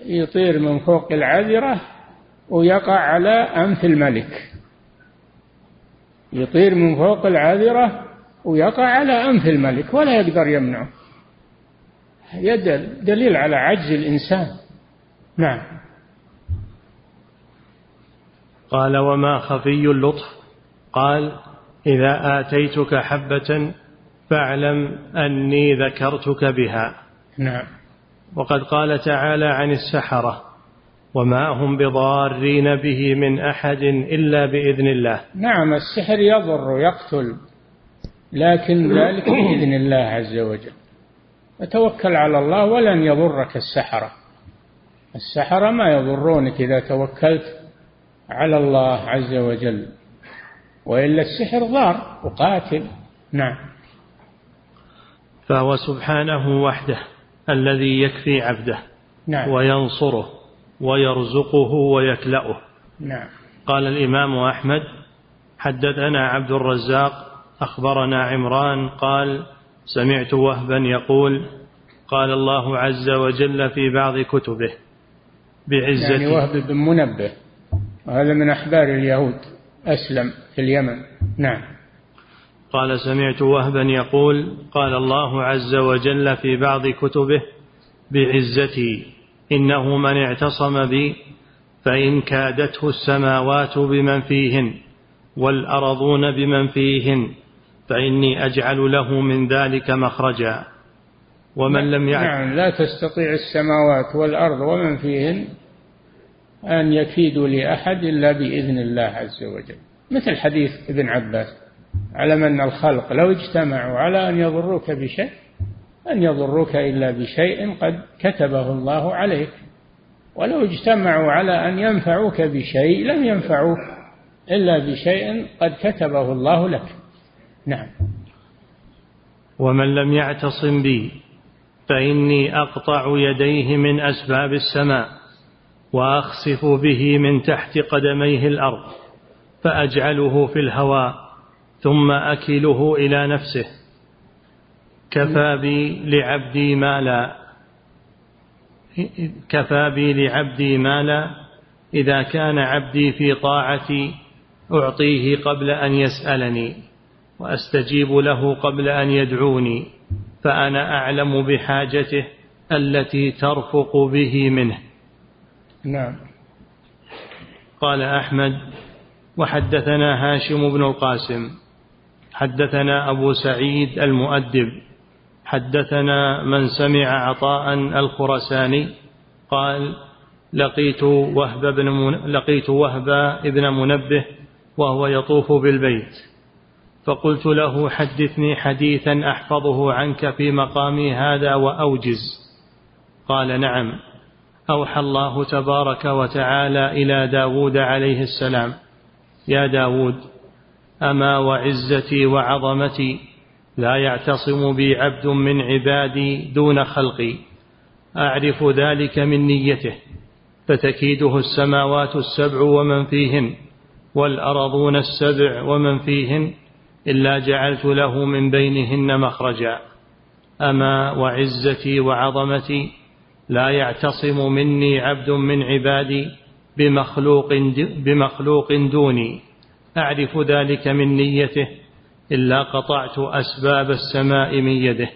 يطير من فوق العذرة ويقع على أنف الملك. يطير من فوق العذرة ويقع على أنف الملك ولا يقدر يمنعه. يدل دليل على عجز الإنسان. نعم. قال وما خفي اللطف؟ قال إذا آتيتك حبة فاعلم أني ذكرتك بها. نعم. وقد قال تعالى عن السحرة وما هم بضارين به من أحد إلا بإذن الله. نعم السحر يضر يقتل لكن ذلك بإذن الله عز وجل. فتوكل على الله ولن يضرك السحرة. السحرة ما يضرونك إذا توكلت. على الله عز وجل. وإلا السحر ضار وقاتل. نعم. فهو سبحانه وحده الذي يكفي عبده. نعم. وينصره ويرزقه ويكلأه. نعم. قال الإمام أحمد حدثنا عبد الرزاق أخبرنا عمران قال سمعت وهبا يقول قال الله عز وجل في بعض كتبه بعزة يعني وهب بن منبه. وهذا من أحبار اليهود. أسلم في اليمن. نعم. قال سمعت وهبا يقول قال الله عز وجل في بعض كتبه بعزتي إنه من اعتصم بي فإن كادته السماوات بمن فيهن والأرضون بمن فيهن فإني أجعل له من ذلك مخرجا. ومن لم يعد نعم لا تستطيع السماوات والأرض ومن فيهن أن يكيدوا لأحد إلا بإذن الله عز وجل. مثل حديث ابن عباس علم أن الخلق لو اجتمعوا على أن يضروك بشيء أن يضروك إلا بشيء قد كتبه الله عليك. ولو اجتمعوا على أن ينفعوك بشيء لم ينفعوك إلا بشيء قد كتبه الله لك. نعم. ومن لم يعتصم بي فإني أقطع يديه من أسباب السماء. وأخسف به من تحت قدميه الأرض فأجعله في الهواء ثم أكله إلى نفسه. كفى بي لعبدي مالا كفى بي لعبدي مالا إذا كان عبدي في طاعتي أعطيه قبل أن يسألني وأستجيب له قبل أن يدعوني فأنا أعلم بحاجته التي ترفق به منه. نعم. قال أحمد وحدثنا هاشم بن القاسم حدثنا أبو سعيد المؤدب حدثنا من سمع عطاء الخرساني قال لقيت وهب بن من... لقيت وهب ابن منبه وهو يطوف بالبيت فقلت له حدثني حديثا أحفظه عنك في مقامي هذا وأوجز. قال نعم. أوحى الله تبارك وتعالى إلى داود عليه السلام يا داود أما وعزتي وعظمتي لا يعتصم بي عبد من عبادي دون خلقي أعرف ذلك من نيته فتكيده السماوات السبع ومن فيهن والأرضون السبع ومن فيهن إلا جعلت له من بينهن مخرجا أما وعزتي وعظمتي لا يعتصم مني عبد من عبادي بمخلوق, بمخلوق دوني. أعرف ذلك من نيته إلا قطعت أسباب السماء من يده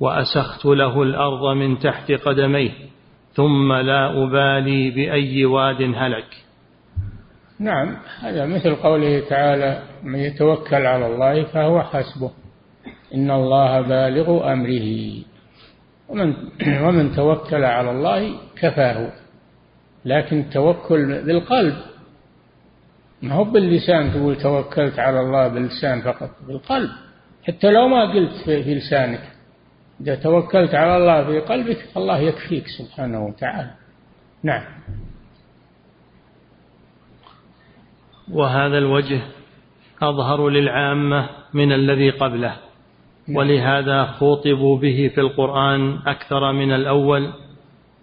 وأسخت له الأرض من تحت قدميه ثم لا أبالي بأي واد هلك. نعم هذا مثل قوله تعالى من يتوكل على الله فهو حسبه إن الله بالغ أمره. ومن, ومن توكل على الله كفاه. لكن التوكل بالقلب. ما هو باللسان تقول توكلت على الله باللسان فقط بالقلب. حتى لو ما قلت في لسانك. إذا توكلت على الله في قلبك الله يكفيك سبحانه وتعالى. نعم. وهذا الوجه أظهر للعامة من الذي قبله. ولهذا خوطبوا به في القرآن أكثر من الأول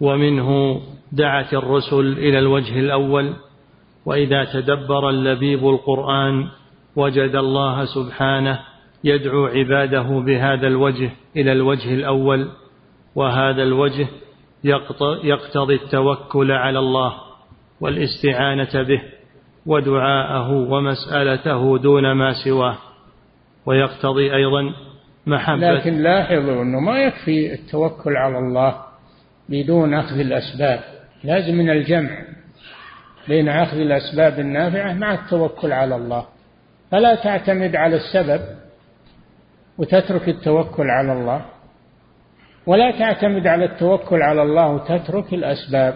ومنه دعت الرسل إلى الوجه الأول وإذا تدبر اللبيب القرآن وجد الله سبحانه يدعو عباده بهذا الوجه إلى الوجه الأول وهذا الوجه يقتضي التوكل على الله والاستعانة به ودعاءه ومسألته دون ما سواه ويقتضي أيضا محبة. لكن لاحظوا أنه ما يكفي التوكل على الله بدون أخذ الأسباب. لازم من الجمع بين أخذ الأسباب النافعة مع التوكل على الله. فلا تعتمد على السبب وتترك التوكل على الله ولا تعتمد على التوكل على الله وتترك الأسباب.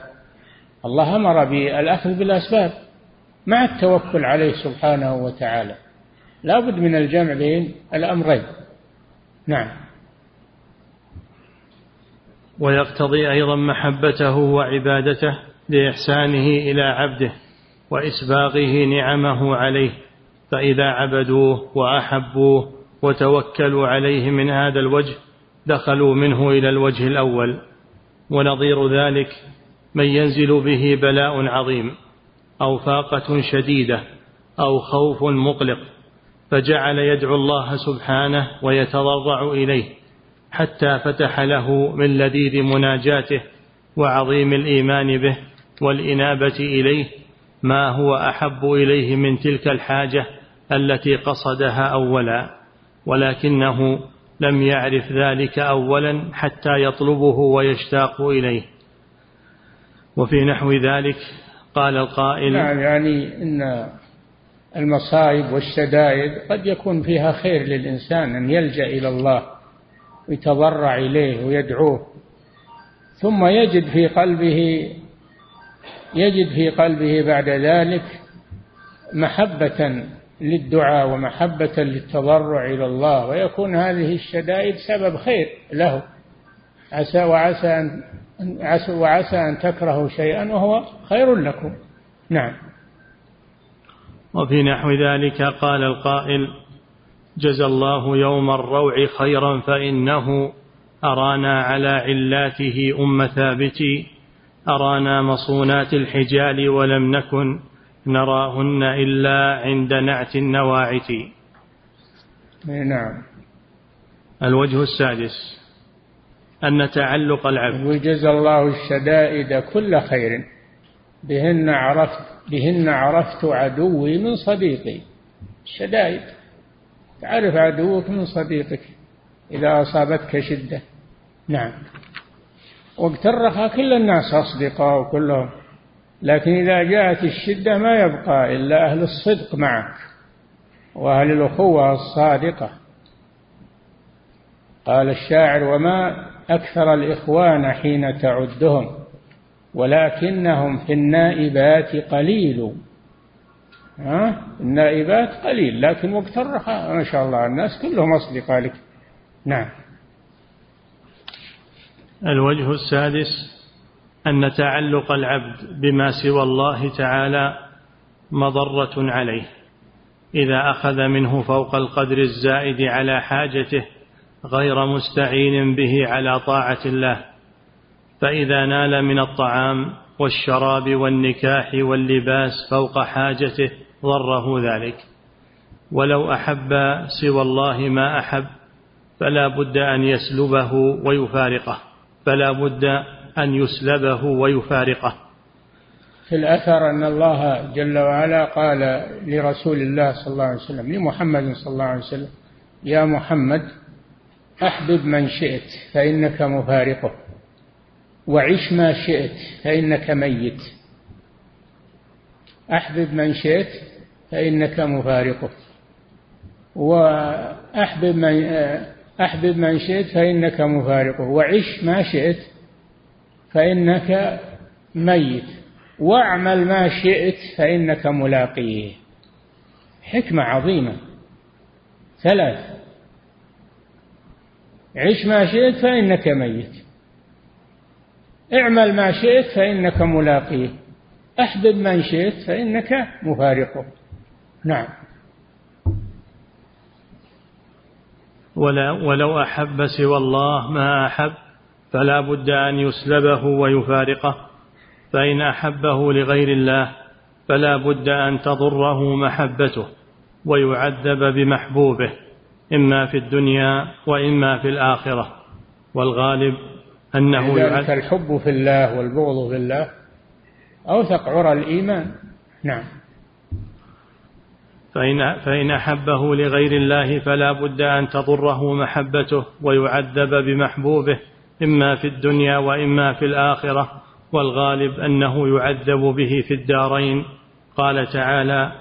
الله أمر بالأخذ بالأسباب مع التوكل عليه سبحانه وتعالى. لا بد من الجمع بين الأمرين. نعم. ويقتضي أيضا محبته وعبادته لإحسانه إلى عبده وإسباغه نعمه عليه فإذا عبدوه وأحبوه وتوكلوا عليه من هذا الوجه دخلوا منه إلى الوجه الأول. ونظير ذلك من ينزل به بلاء عظيم أو فاقة شديدة أو خوف مقلق. فجعل يدعو الله سبحانه ويتضرع إليه حتى فتح له من لذيذ مناجاته وعظيم الإيمان به والإنابة إليه ما هو أحب إليه من تلك الحاجة التي قصدها أولا ولكنه لم يعرف ذلك أولا حتى يطلبه ويشتاق إليه. وفي نحو ذلك قال القائل نعم يعني إن المصائب والشدائد قد يكون فيها خير للإنسان أن يلجأ إلى الله ويتضرع إليه ويدعوه. ثم يجد في قلبه يجد في قلبه بعد ذلك محبة للدعاء ومحبة للتضرع إلى الله ويكون هذه الشدائد سبب خير له. عسى وعسى أن عسى وعسى أن تكرهوا شيئا وهو خير لكم. نعم. وفي نحو ذلك قال القائل جزى الله يوم الروع خيرا فإنه أرانا على علاته أم ثابت أرانا مصونات الحجال ولم نكن نراهن إلا عند نعت النواعت. نعم. الوجه السادس أن تعلق العبد. وجزى الله الشدائد كل خير. بهن عرفت بهن عرفت عدوي من صديقي. الشدائد تعرف عدوك من صديقك إذا أصابتك شدة. نعم. وقت الرخاء كل الناس أصدقاء وكلهم لكن إذا جاءت الشدة ما يبقى إلا أهل الصدق معك وأهل الأخوة الصادقة. قال الشاعر وما أكثر الإخوان حين تعدهم ولكنهم في النائبات قليل. ها؟ النائبات قليل لكن وقت الرخاء ما شاء الله الناس كلهم أصدقاء لك نعم. الوجه السادس أن تعلق العبد بما سوى الله تعالى مضرة عليه. إذا أخذ منه فوق القدر الزائد على حاجته غير مستعين به على طاعة الله. فإذا نال من الطعام والشراب والنكاح واللباس فوق حاجته ضره ذلك. ولو أحب سوى الله ما أحب فلا بد أن يسلبه ويفارقه. فلا بد أن يسلبه ويفارقه. في الأثر أن الله جل وعلا قال لرسول الله صلى الله عليه وسلم لمحمد صلى الله عليه وسلم يا محمد أحبب من شئت فإنك مفارقه. وعش ما شئت فإنك ميت. أحبب من شئت فإنك مفارقه وأحبب من أحبب من شئت فإنك مفارقه وعش ما شئت فإنك ميت. واعمل ما شئت فإنك ملاقيه حكمة عظيمة. ثلاث. عش ما شئت فإنك ميت. اعمل ما شئت فإنك ملاقيه. احبب من شئت فإنك مفارقه. نعم. ولا ولو أحب سوى الله ما أحب فلا بد أن يسلبه ويفارقه. فإن أحبه لغير الله فلا بد أن تضره محبته ويعذب بمحبوبه إما في الدنيا وإما في الآخرة. والغالب أنه ذلك الحب في الله والبغض في الله أوثق عرى الإيمان. نعم. فإن, فإن أحبه لغير الله فلا بد أن تضره محبته ويعذب بمحبوبه إما في الدنيا وإما في الآخرة والغالب أنه يعذب به في الدارين. قال تعالى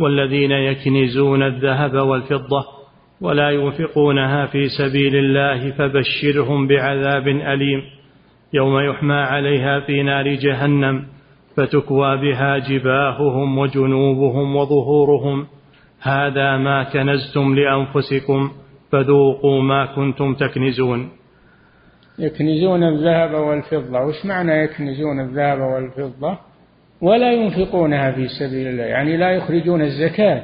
والذين يكنزون الذهب والفضة ولا ينفقونها في سبيل الله فبشرهم بعذاب أليم. يوم يحمى عليها في نار جهنم فتكوى بها جباههم وجنوبهم وظهورهم. هذا ما كنزتم لأنفسكم فذوقوا ما كنتم تكنزون. يكنزون الذهب والفضة. وش معنى يكنزون الذهب والفضة؟ ولا ينفقونها في سبيل الله يعني لا يخرجون الزكاة.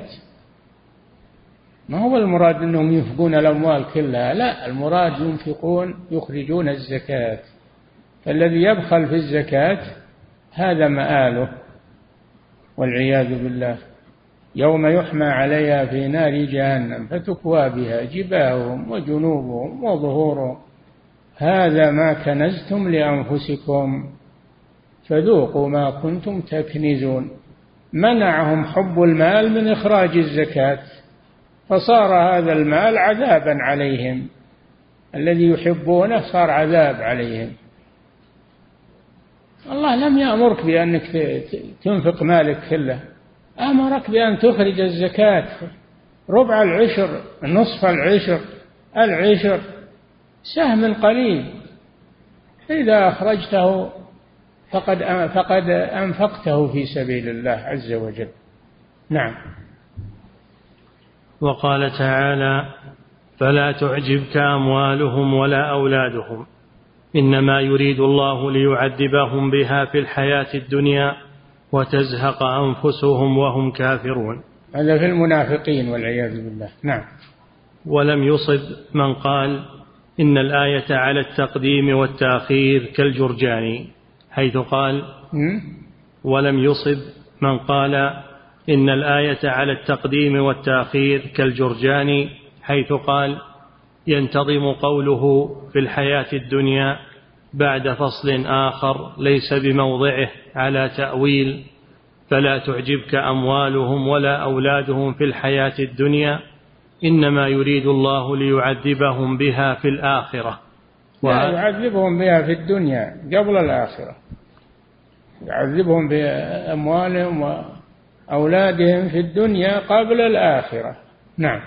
ما هو المراد أنهم ينفقون الأموال كلها؟ لا المراد ينفقون يخرجون الزكاة. فالذي يبخل في الزكاة هذا مآله والعياذ بالله. يوم يحمى عليها في نار جهنم فتكوى بها جباههم وجنوبهم وظهورهم. هذا ما كنزتم لأنفسكم فذوقوا ما كنتم تكنزون. منعهم حب المال من إخراج الزكاة. فصار هذا المال عذابا عليهم. الذي يحبونه صار عذاب عليهم. الله لم يأمرك بأنك تنفق مالك كله. أمرك بأن تخرج الزكاة. ربع العشر نصف العشر العشر. سهم قليل إذا أخرجته فقد فقد أنفقته في سبيل الله عز وجل. نعم. وقال تعالى فلا تعجبك أموالهم ولا أولادهم إنما يريد الله ليعذبهم بها في الحياة الدنيا وتزهق أنفسهم وهم كافرون. هذا في المنافقين والعياذ بالله. نعم. ولم يصب من قال إن الآية على التقديم والتأخير كالجرجاني حيث قال ولم يصب من قال إن الآية على التقديم والتأخير كالجرجاني حيث قال ينتظم قوله في الحياة الدنيا بعد فصل آخر ليس بموضعه على تأويل فلا تعجبك أموالهم ولا أولادهم في الحياة الدنيا إنما يريد الله ليعذبهم بها في الآخرة. لا يعذبهم بها في الدنيا قبل الآخرة. يعذبهم بأموالهم وأولادهم في الدنيا قبل الآخرة. نعم.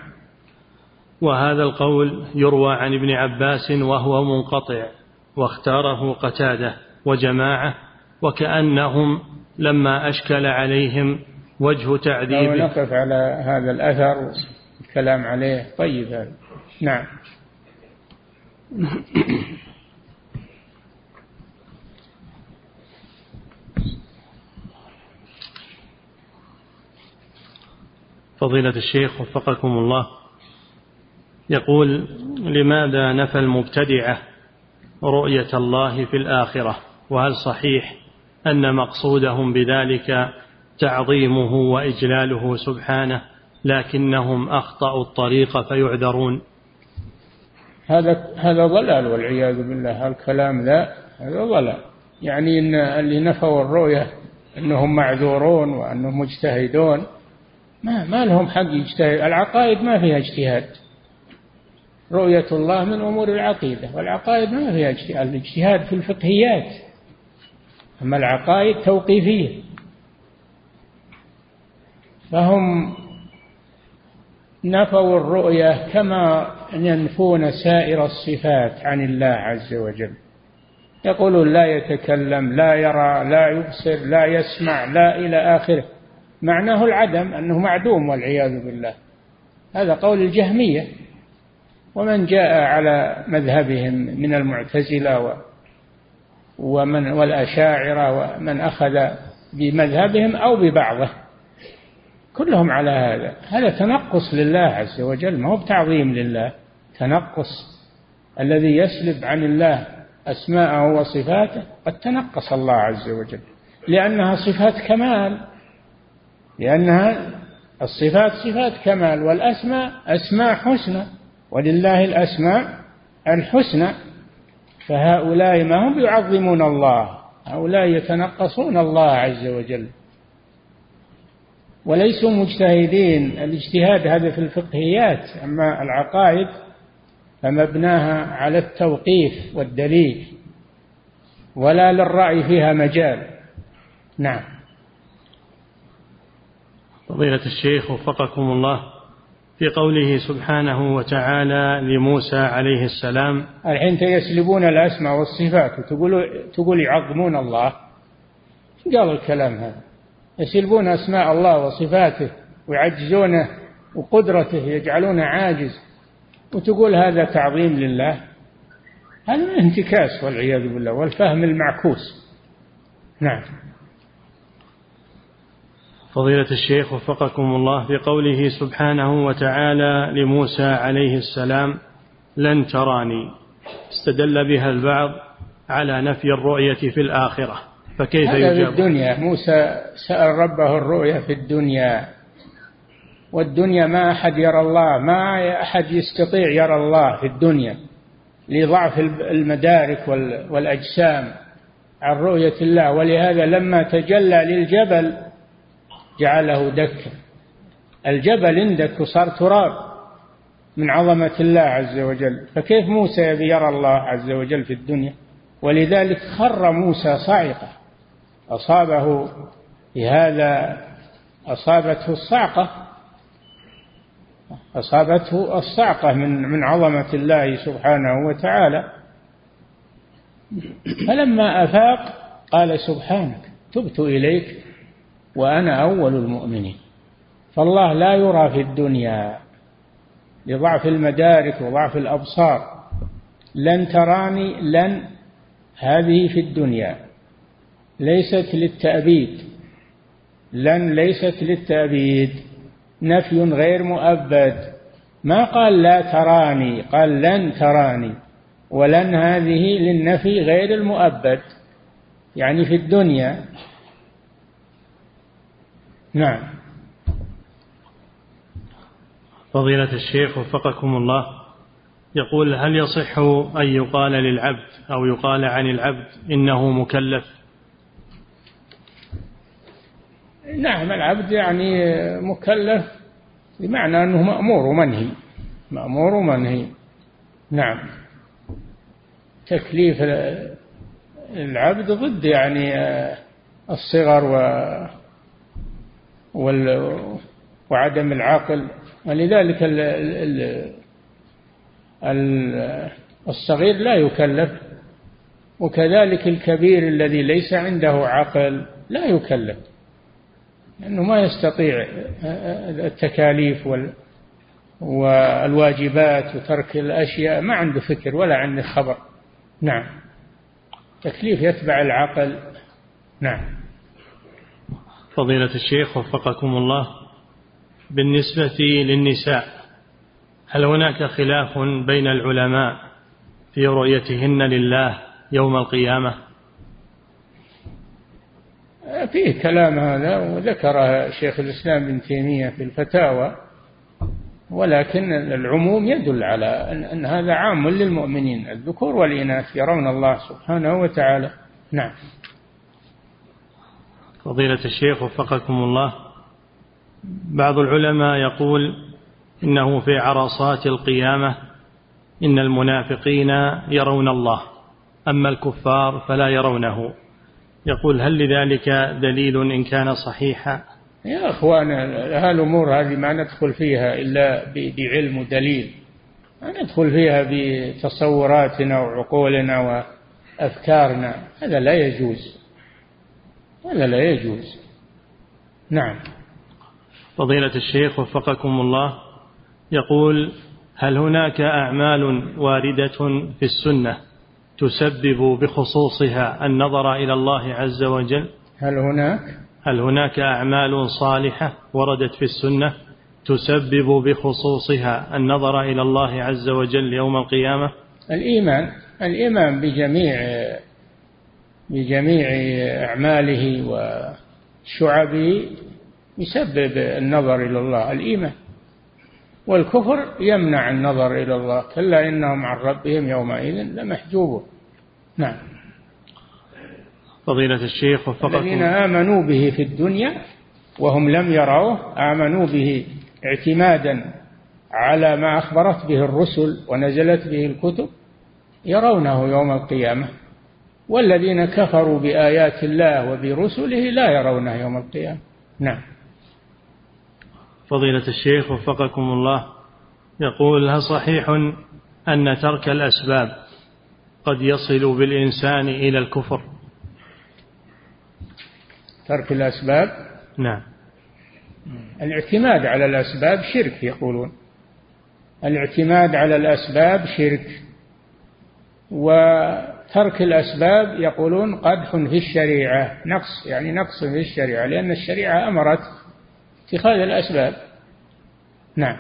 وهذا القول يروى عن ابن عباس وهو منقطع واختاره قتادة وجماعة وكأنهم لما أشكل عليهم وجه تعذيب نقف على هذا الأثر والكلام عليه طيب. هذا نعم. فضيلة الشيخ وفقكم الله. يقول لماذا نفى المبتدعة رؤية الله في الآخرة؟ وهل صحيح أن مقصودهم بذلك تعظيمه وإجلاله سبحانه لكنهم أخطأوا الطريق فيعذرون؟ هذا هذا ضلال والعياذ بالله. الكلام ذا هذا ضلال. يعني إن اللي نفوا الرؤية أنهم معذورون وأنهم مجتهدون ما ما لهم حق يجتهد. العقائد ما فيها اجتهاد. رؤية الله من أمور العقيدة والعقائد ما فيها اجتهاد. الاجتهاد في الفقهيات أما العقائد توقيفية. فهم نفوا الرؤية كما ينفون سائر الصفات عن الله عز وجل. يقولون لا يتكلم لا يرى لا يبصر لا يسمع لا إلى آخره. معناه العدم أنه معدوم والعياذ بالله. هذا قول الجهمية. ومن جاء على مذهبهم من المعتزلة ومن والأشاعرة ومن أخذ بمذهبهم أو ببعضه. كلهم على هذا. هذا تنقص لله عز وجل ما هو بتعظيم لله. تنقص. الذي يسلب عن الله أسماءه وصفاته قد تنقص الله عز وجل. لأنها صفات كمال. لأنها الصفات صفات كمال والأسماء أسماء حسنى ولله الأسماء الحسنى. فهؤلاء ما هم يعظمون الله؟ هؤلاء يتنقصون الله عز وجل. وليسوا مجتهدين. الاجتهاد هذا في الفقهيات أما العقائد فمبناها على التوقيف والدليل ولا للرأي فيها مجال. نعم. فضيلة الشيخ وفقكم الله في قوله سبحانه وتعالى لموسى عليه السلام الحين يسلبون الأسماء والصفات وتقول تقول يعظمون الله. قال الكلام هذا؟ يسلبون أسماء الله وصفاته ويعجزونه وقدرته يجعلونه عاجز. وتقول هذا تعظيم لله. هذا انتكاس والعياذ بالله والفهم المعكوس. نعم. فضيلة الشيخ وفقكم الله في قوله سبحانه وتعالى لموسى عليه السلام لن تراني. استدل بها البعض على نفي الرؤية في الآخرة فكيف هذا يجاب؟ في الدنيا. موسى سأل ربه الرؤية في الدنيا والدنيا ما أحد يرى الله ما أحد يستطيع يرى الله في الدنيا لضعف المدارك والأجسام عن رؤية الله. ولهذا لما تجلى للجبل جعله دكا الجبل اندك وصار تراب من عظمة الله عز وجل. فكيف موسى يبي يرى الله عز وجل في الدنيا؟ ولذلك خر موسى صاعقة. أصابه بهذا أصابته الصعقة أصابته الصعقة من من عظمة الله سبحانه وتعالى. فلما أفاق قال سبحانك تبت إليك. وأنا أول المؤمنين. فالله لا يرى في الدنيا لضعف المدارك وضعف الأبصار. لن تراني لن هذه في الدنيا. ليست للتأبيد. لن ليست للتأبيد. نفي غير مؤبد. ما قال لا تراني قال لن تراني. ولن هذه للنفي غير المؤبد. يعني في الدنيا نعم. فضيلة الشيخ وفقكم الله يقول هل يصح أن يقال للعبد أو يقال عن العبد إنه مكلف؟ نعم العبد يعني مكلف بمعنى أنه مأمور ومنهي. مأمور ومنهي. نعم. تكليف العبد ضد يعني الصغر و وعدم العقل ولذلك ال ال الصغير لا يكلف. وكذلك الكبير الذي ليس عنده عقل لا يكلف. لأنه ما يستطيع التكاليف وال والواجبات وترك الأشياء. ما عنده فكر ولا عنده خبر. نعم. تكليف يتبع العقل. نعم. فضيلة الشيخ وفقكم الله بالنسبة للنساء هل هناك خلاف بين العلماء في رؤيتهن لله يوم القيامة؟ فيه كلام هذا وذكره شيخ الإسلام ابن تيمية في الفتاوى ولكن العموم يدل على أن هذا عام للمؤمنين الذكور والإناث يرون الله سبحانه وتعالى. نعم. فضيلة الشيخ وفقكم الله. بعض العلماء يقول إنه في عرصات القيامة إن المنافقين يرون الله أما الكفار فلا يرونه. يقول هل لذلك دليل إن كان صحيحا؟ يا أخوان هالأمور هذه ما ندخل فيها إلا بعلم ودليل. ما ندخل فيها بتصوراتنا وعقولنا وأفكارنا هذا لا يجوز. هذا لا يجوز؟ نعم. فضيلة الشيخ وفقكم الله يقول هل هناك أعمال واردة في السنة تسبب بخصوصها النظر إلى الله عز وجل؟ هل هناك؟ هل هناك أعمال صالحة وردت في السنة تسبب بخصوصها النظر إلى الله عز وجل يوم القيامة؟ الإيمان الإيمان بجميع بجميع أعماله وشعبه يسبب النظر إلى الله الإيمان. والكفر يمنع النظر إلى الله كلا إنهم عن ربهم يومئذ لمحجوبون. نعم. فضيلة الشيخ وفقكم. الذين آمنوا به في الدنيا وهم لم يروه آمنوا به اعتمادا على ما أخبرت به الرسل ونزلت به الكتب يرونه يوم القيامة. والذين كفروا بآيات الله وبرسله لا يرونه يوم القيامة. نعم. فضيلة الشيخ وفقكم الله يقول هل صحيح أن ترك الأسباب قد يصل بالإنسان إلى الكفر؟ ترك الأسباب؟ نعم. الاعتماد على الأسباب شرك يقولون. الاعتماد على الأسباب شرك. وترك الأسباب يقولون قدح في الشريعة. نقص يعني نقص في الشريعة لأن الشريعة أمرت اتخاذ الأسباب. نعم.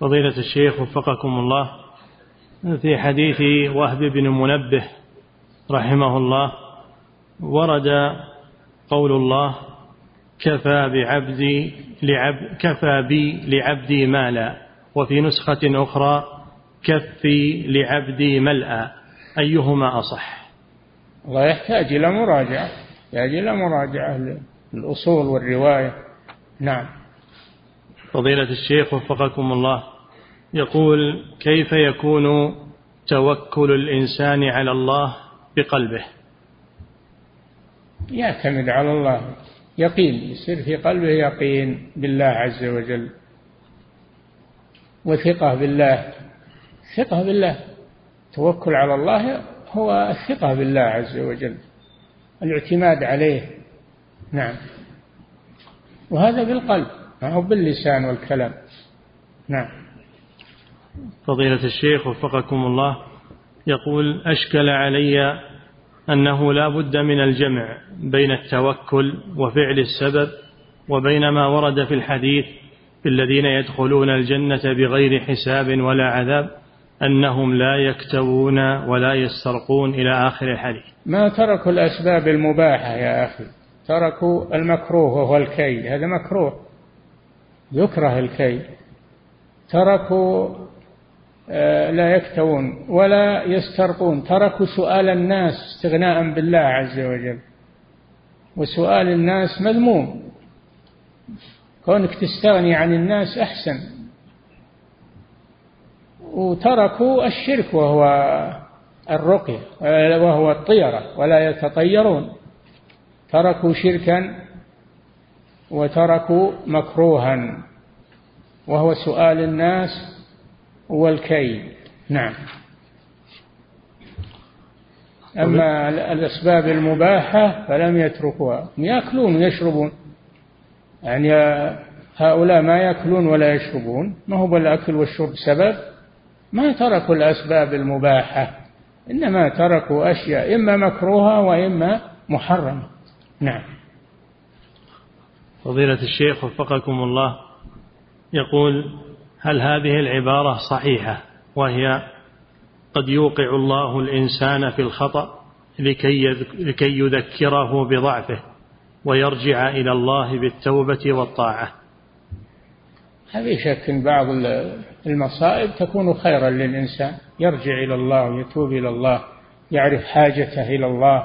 فضيلة الشيخ وفقكم الله في حديث وهب بن منبه رحمه الله ورد قول الله كفى بعبدي لعب كفى بي لعبدي مالا وفي نسخة أخرى كفي لعبدي ملأ أيهما أصح؟ الله يحتاج إلى مراجعة يحتاج إلى مراجعة الأصول والرواية. نعم. فضيلة الشيخ وفقكم الله يقول كيف يكون توكل الإنسان على الله بقلبه؟ يعتمد على الله. يقين يصير في قلبه يقين بالله عز وجل وثقة بالله. ثقة بالله. توكل على الله هو الثقة بالله عز وجل. الاعتماد عليه. نعم. وهذا بالقلب ما هو باللسان والكلام. نعم. فضيلة الشيخ وفقكم الله يقول أشكل علي أنه لا بد من الجمع بين التوكل وفعل السبب وبين ما ورد في الحديث بالذين يدخلون الجنة بغير حساب ولا عذاب. أنهم لا يكتوون ولا يسترقون إلى آخر الحديث. ما تركوا الأسباب المباحة يا أخي؟ تركوا المكروه وهو الكي. هذا مكروه. يكره الكي. تركوا آه، لا يكتوون ولا يسترقون. تركوا سؤال الناس استغناء بالله عز وجل. وسؤال الناس مذموم. كونك تستغني عن الناس أحسن. وتركوا الشرك وهو الرقية وهو الطيرة ولا يتطيرون. تركوا شركا وتركوا مكروها وهو سؤال الناس والكي نعم. أما الأسباب المباحة فلم يتركوها. يأكلون ويشربون. يعني هؤلاء ما يأكلون ولا يشربون. ما هو بالأكل والشرب سبب؟ ما تركوا الأسباب المباحة إنما تركوا أشياء إما مكروهة وإما محرمة. نعم. فضيلة الشيخ وفقكم الله يقول هل هذه العبارة صحيحة وهي قد يوقع الله الإنسان في الخطأ لكي لكي يذكره بضعفه ويرجع إلى الله بالتوبة والطاعة؟ هذه شك بعض المصائب تكون خيرا للإنسان. يرجع إلى الله ويتوب إلى الله يعرف حاجته إلى الله.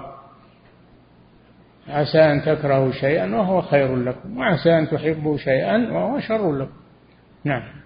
عسى أن تكرهوا شيئا وهو خير لكم وعسى أن تحبوا شيئا وهو شر لكم. نعم.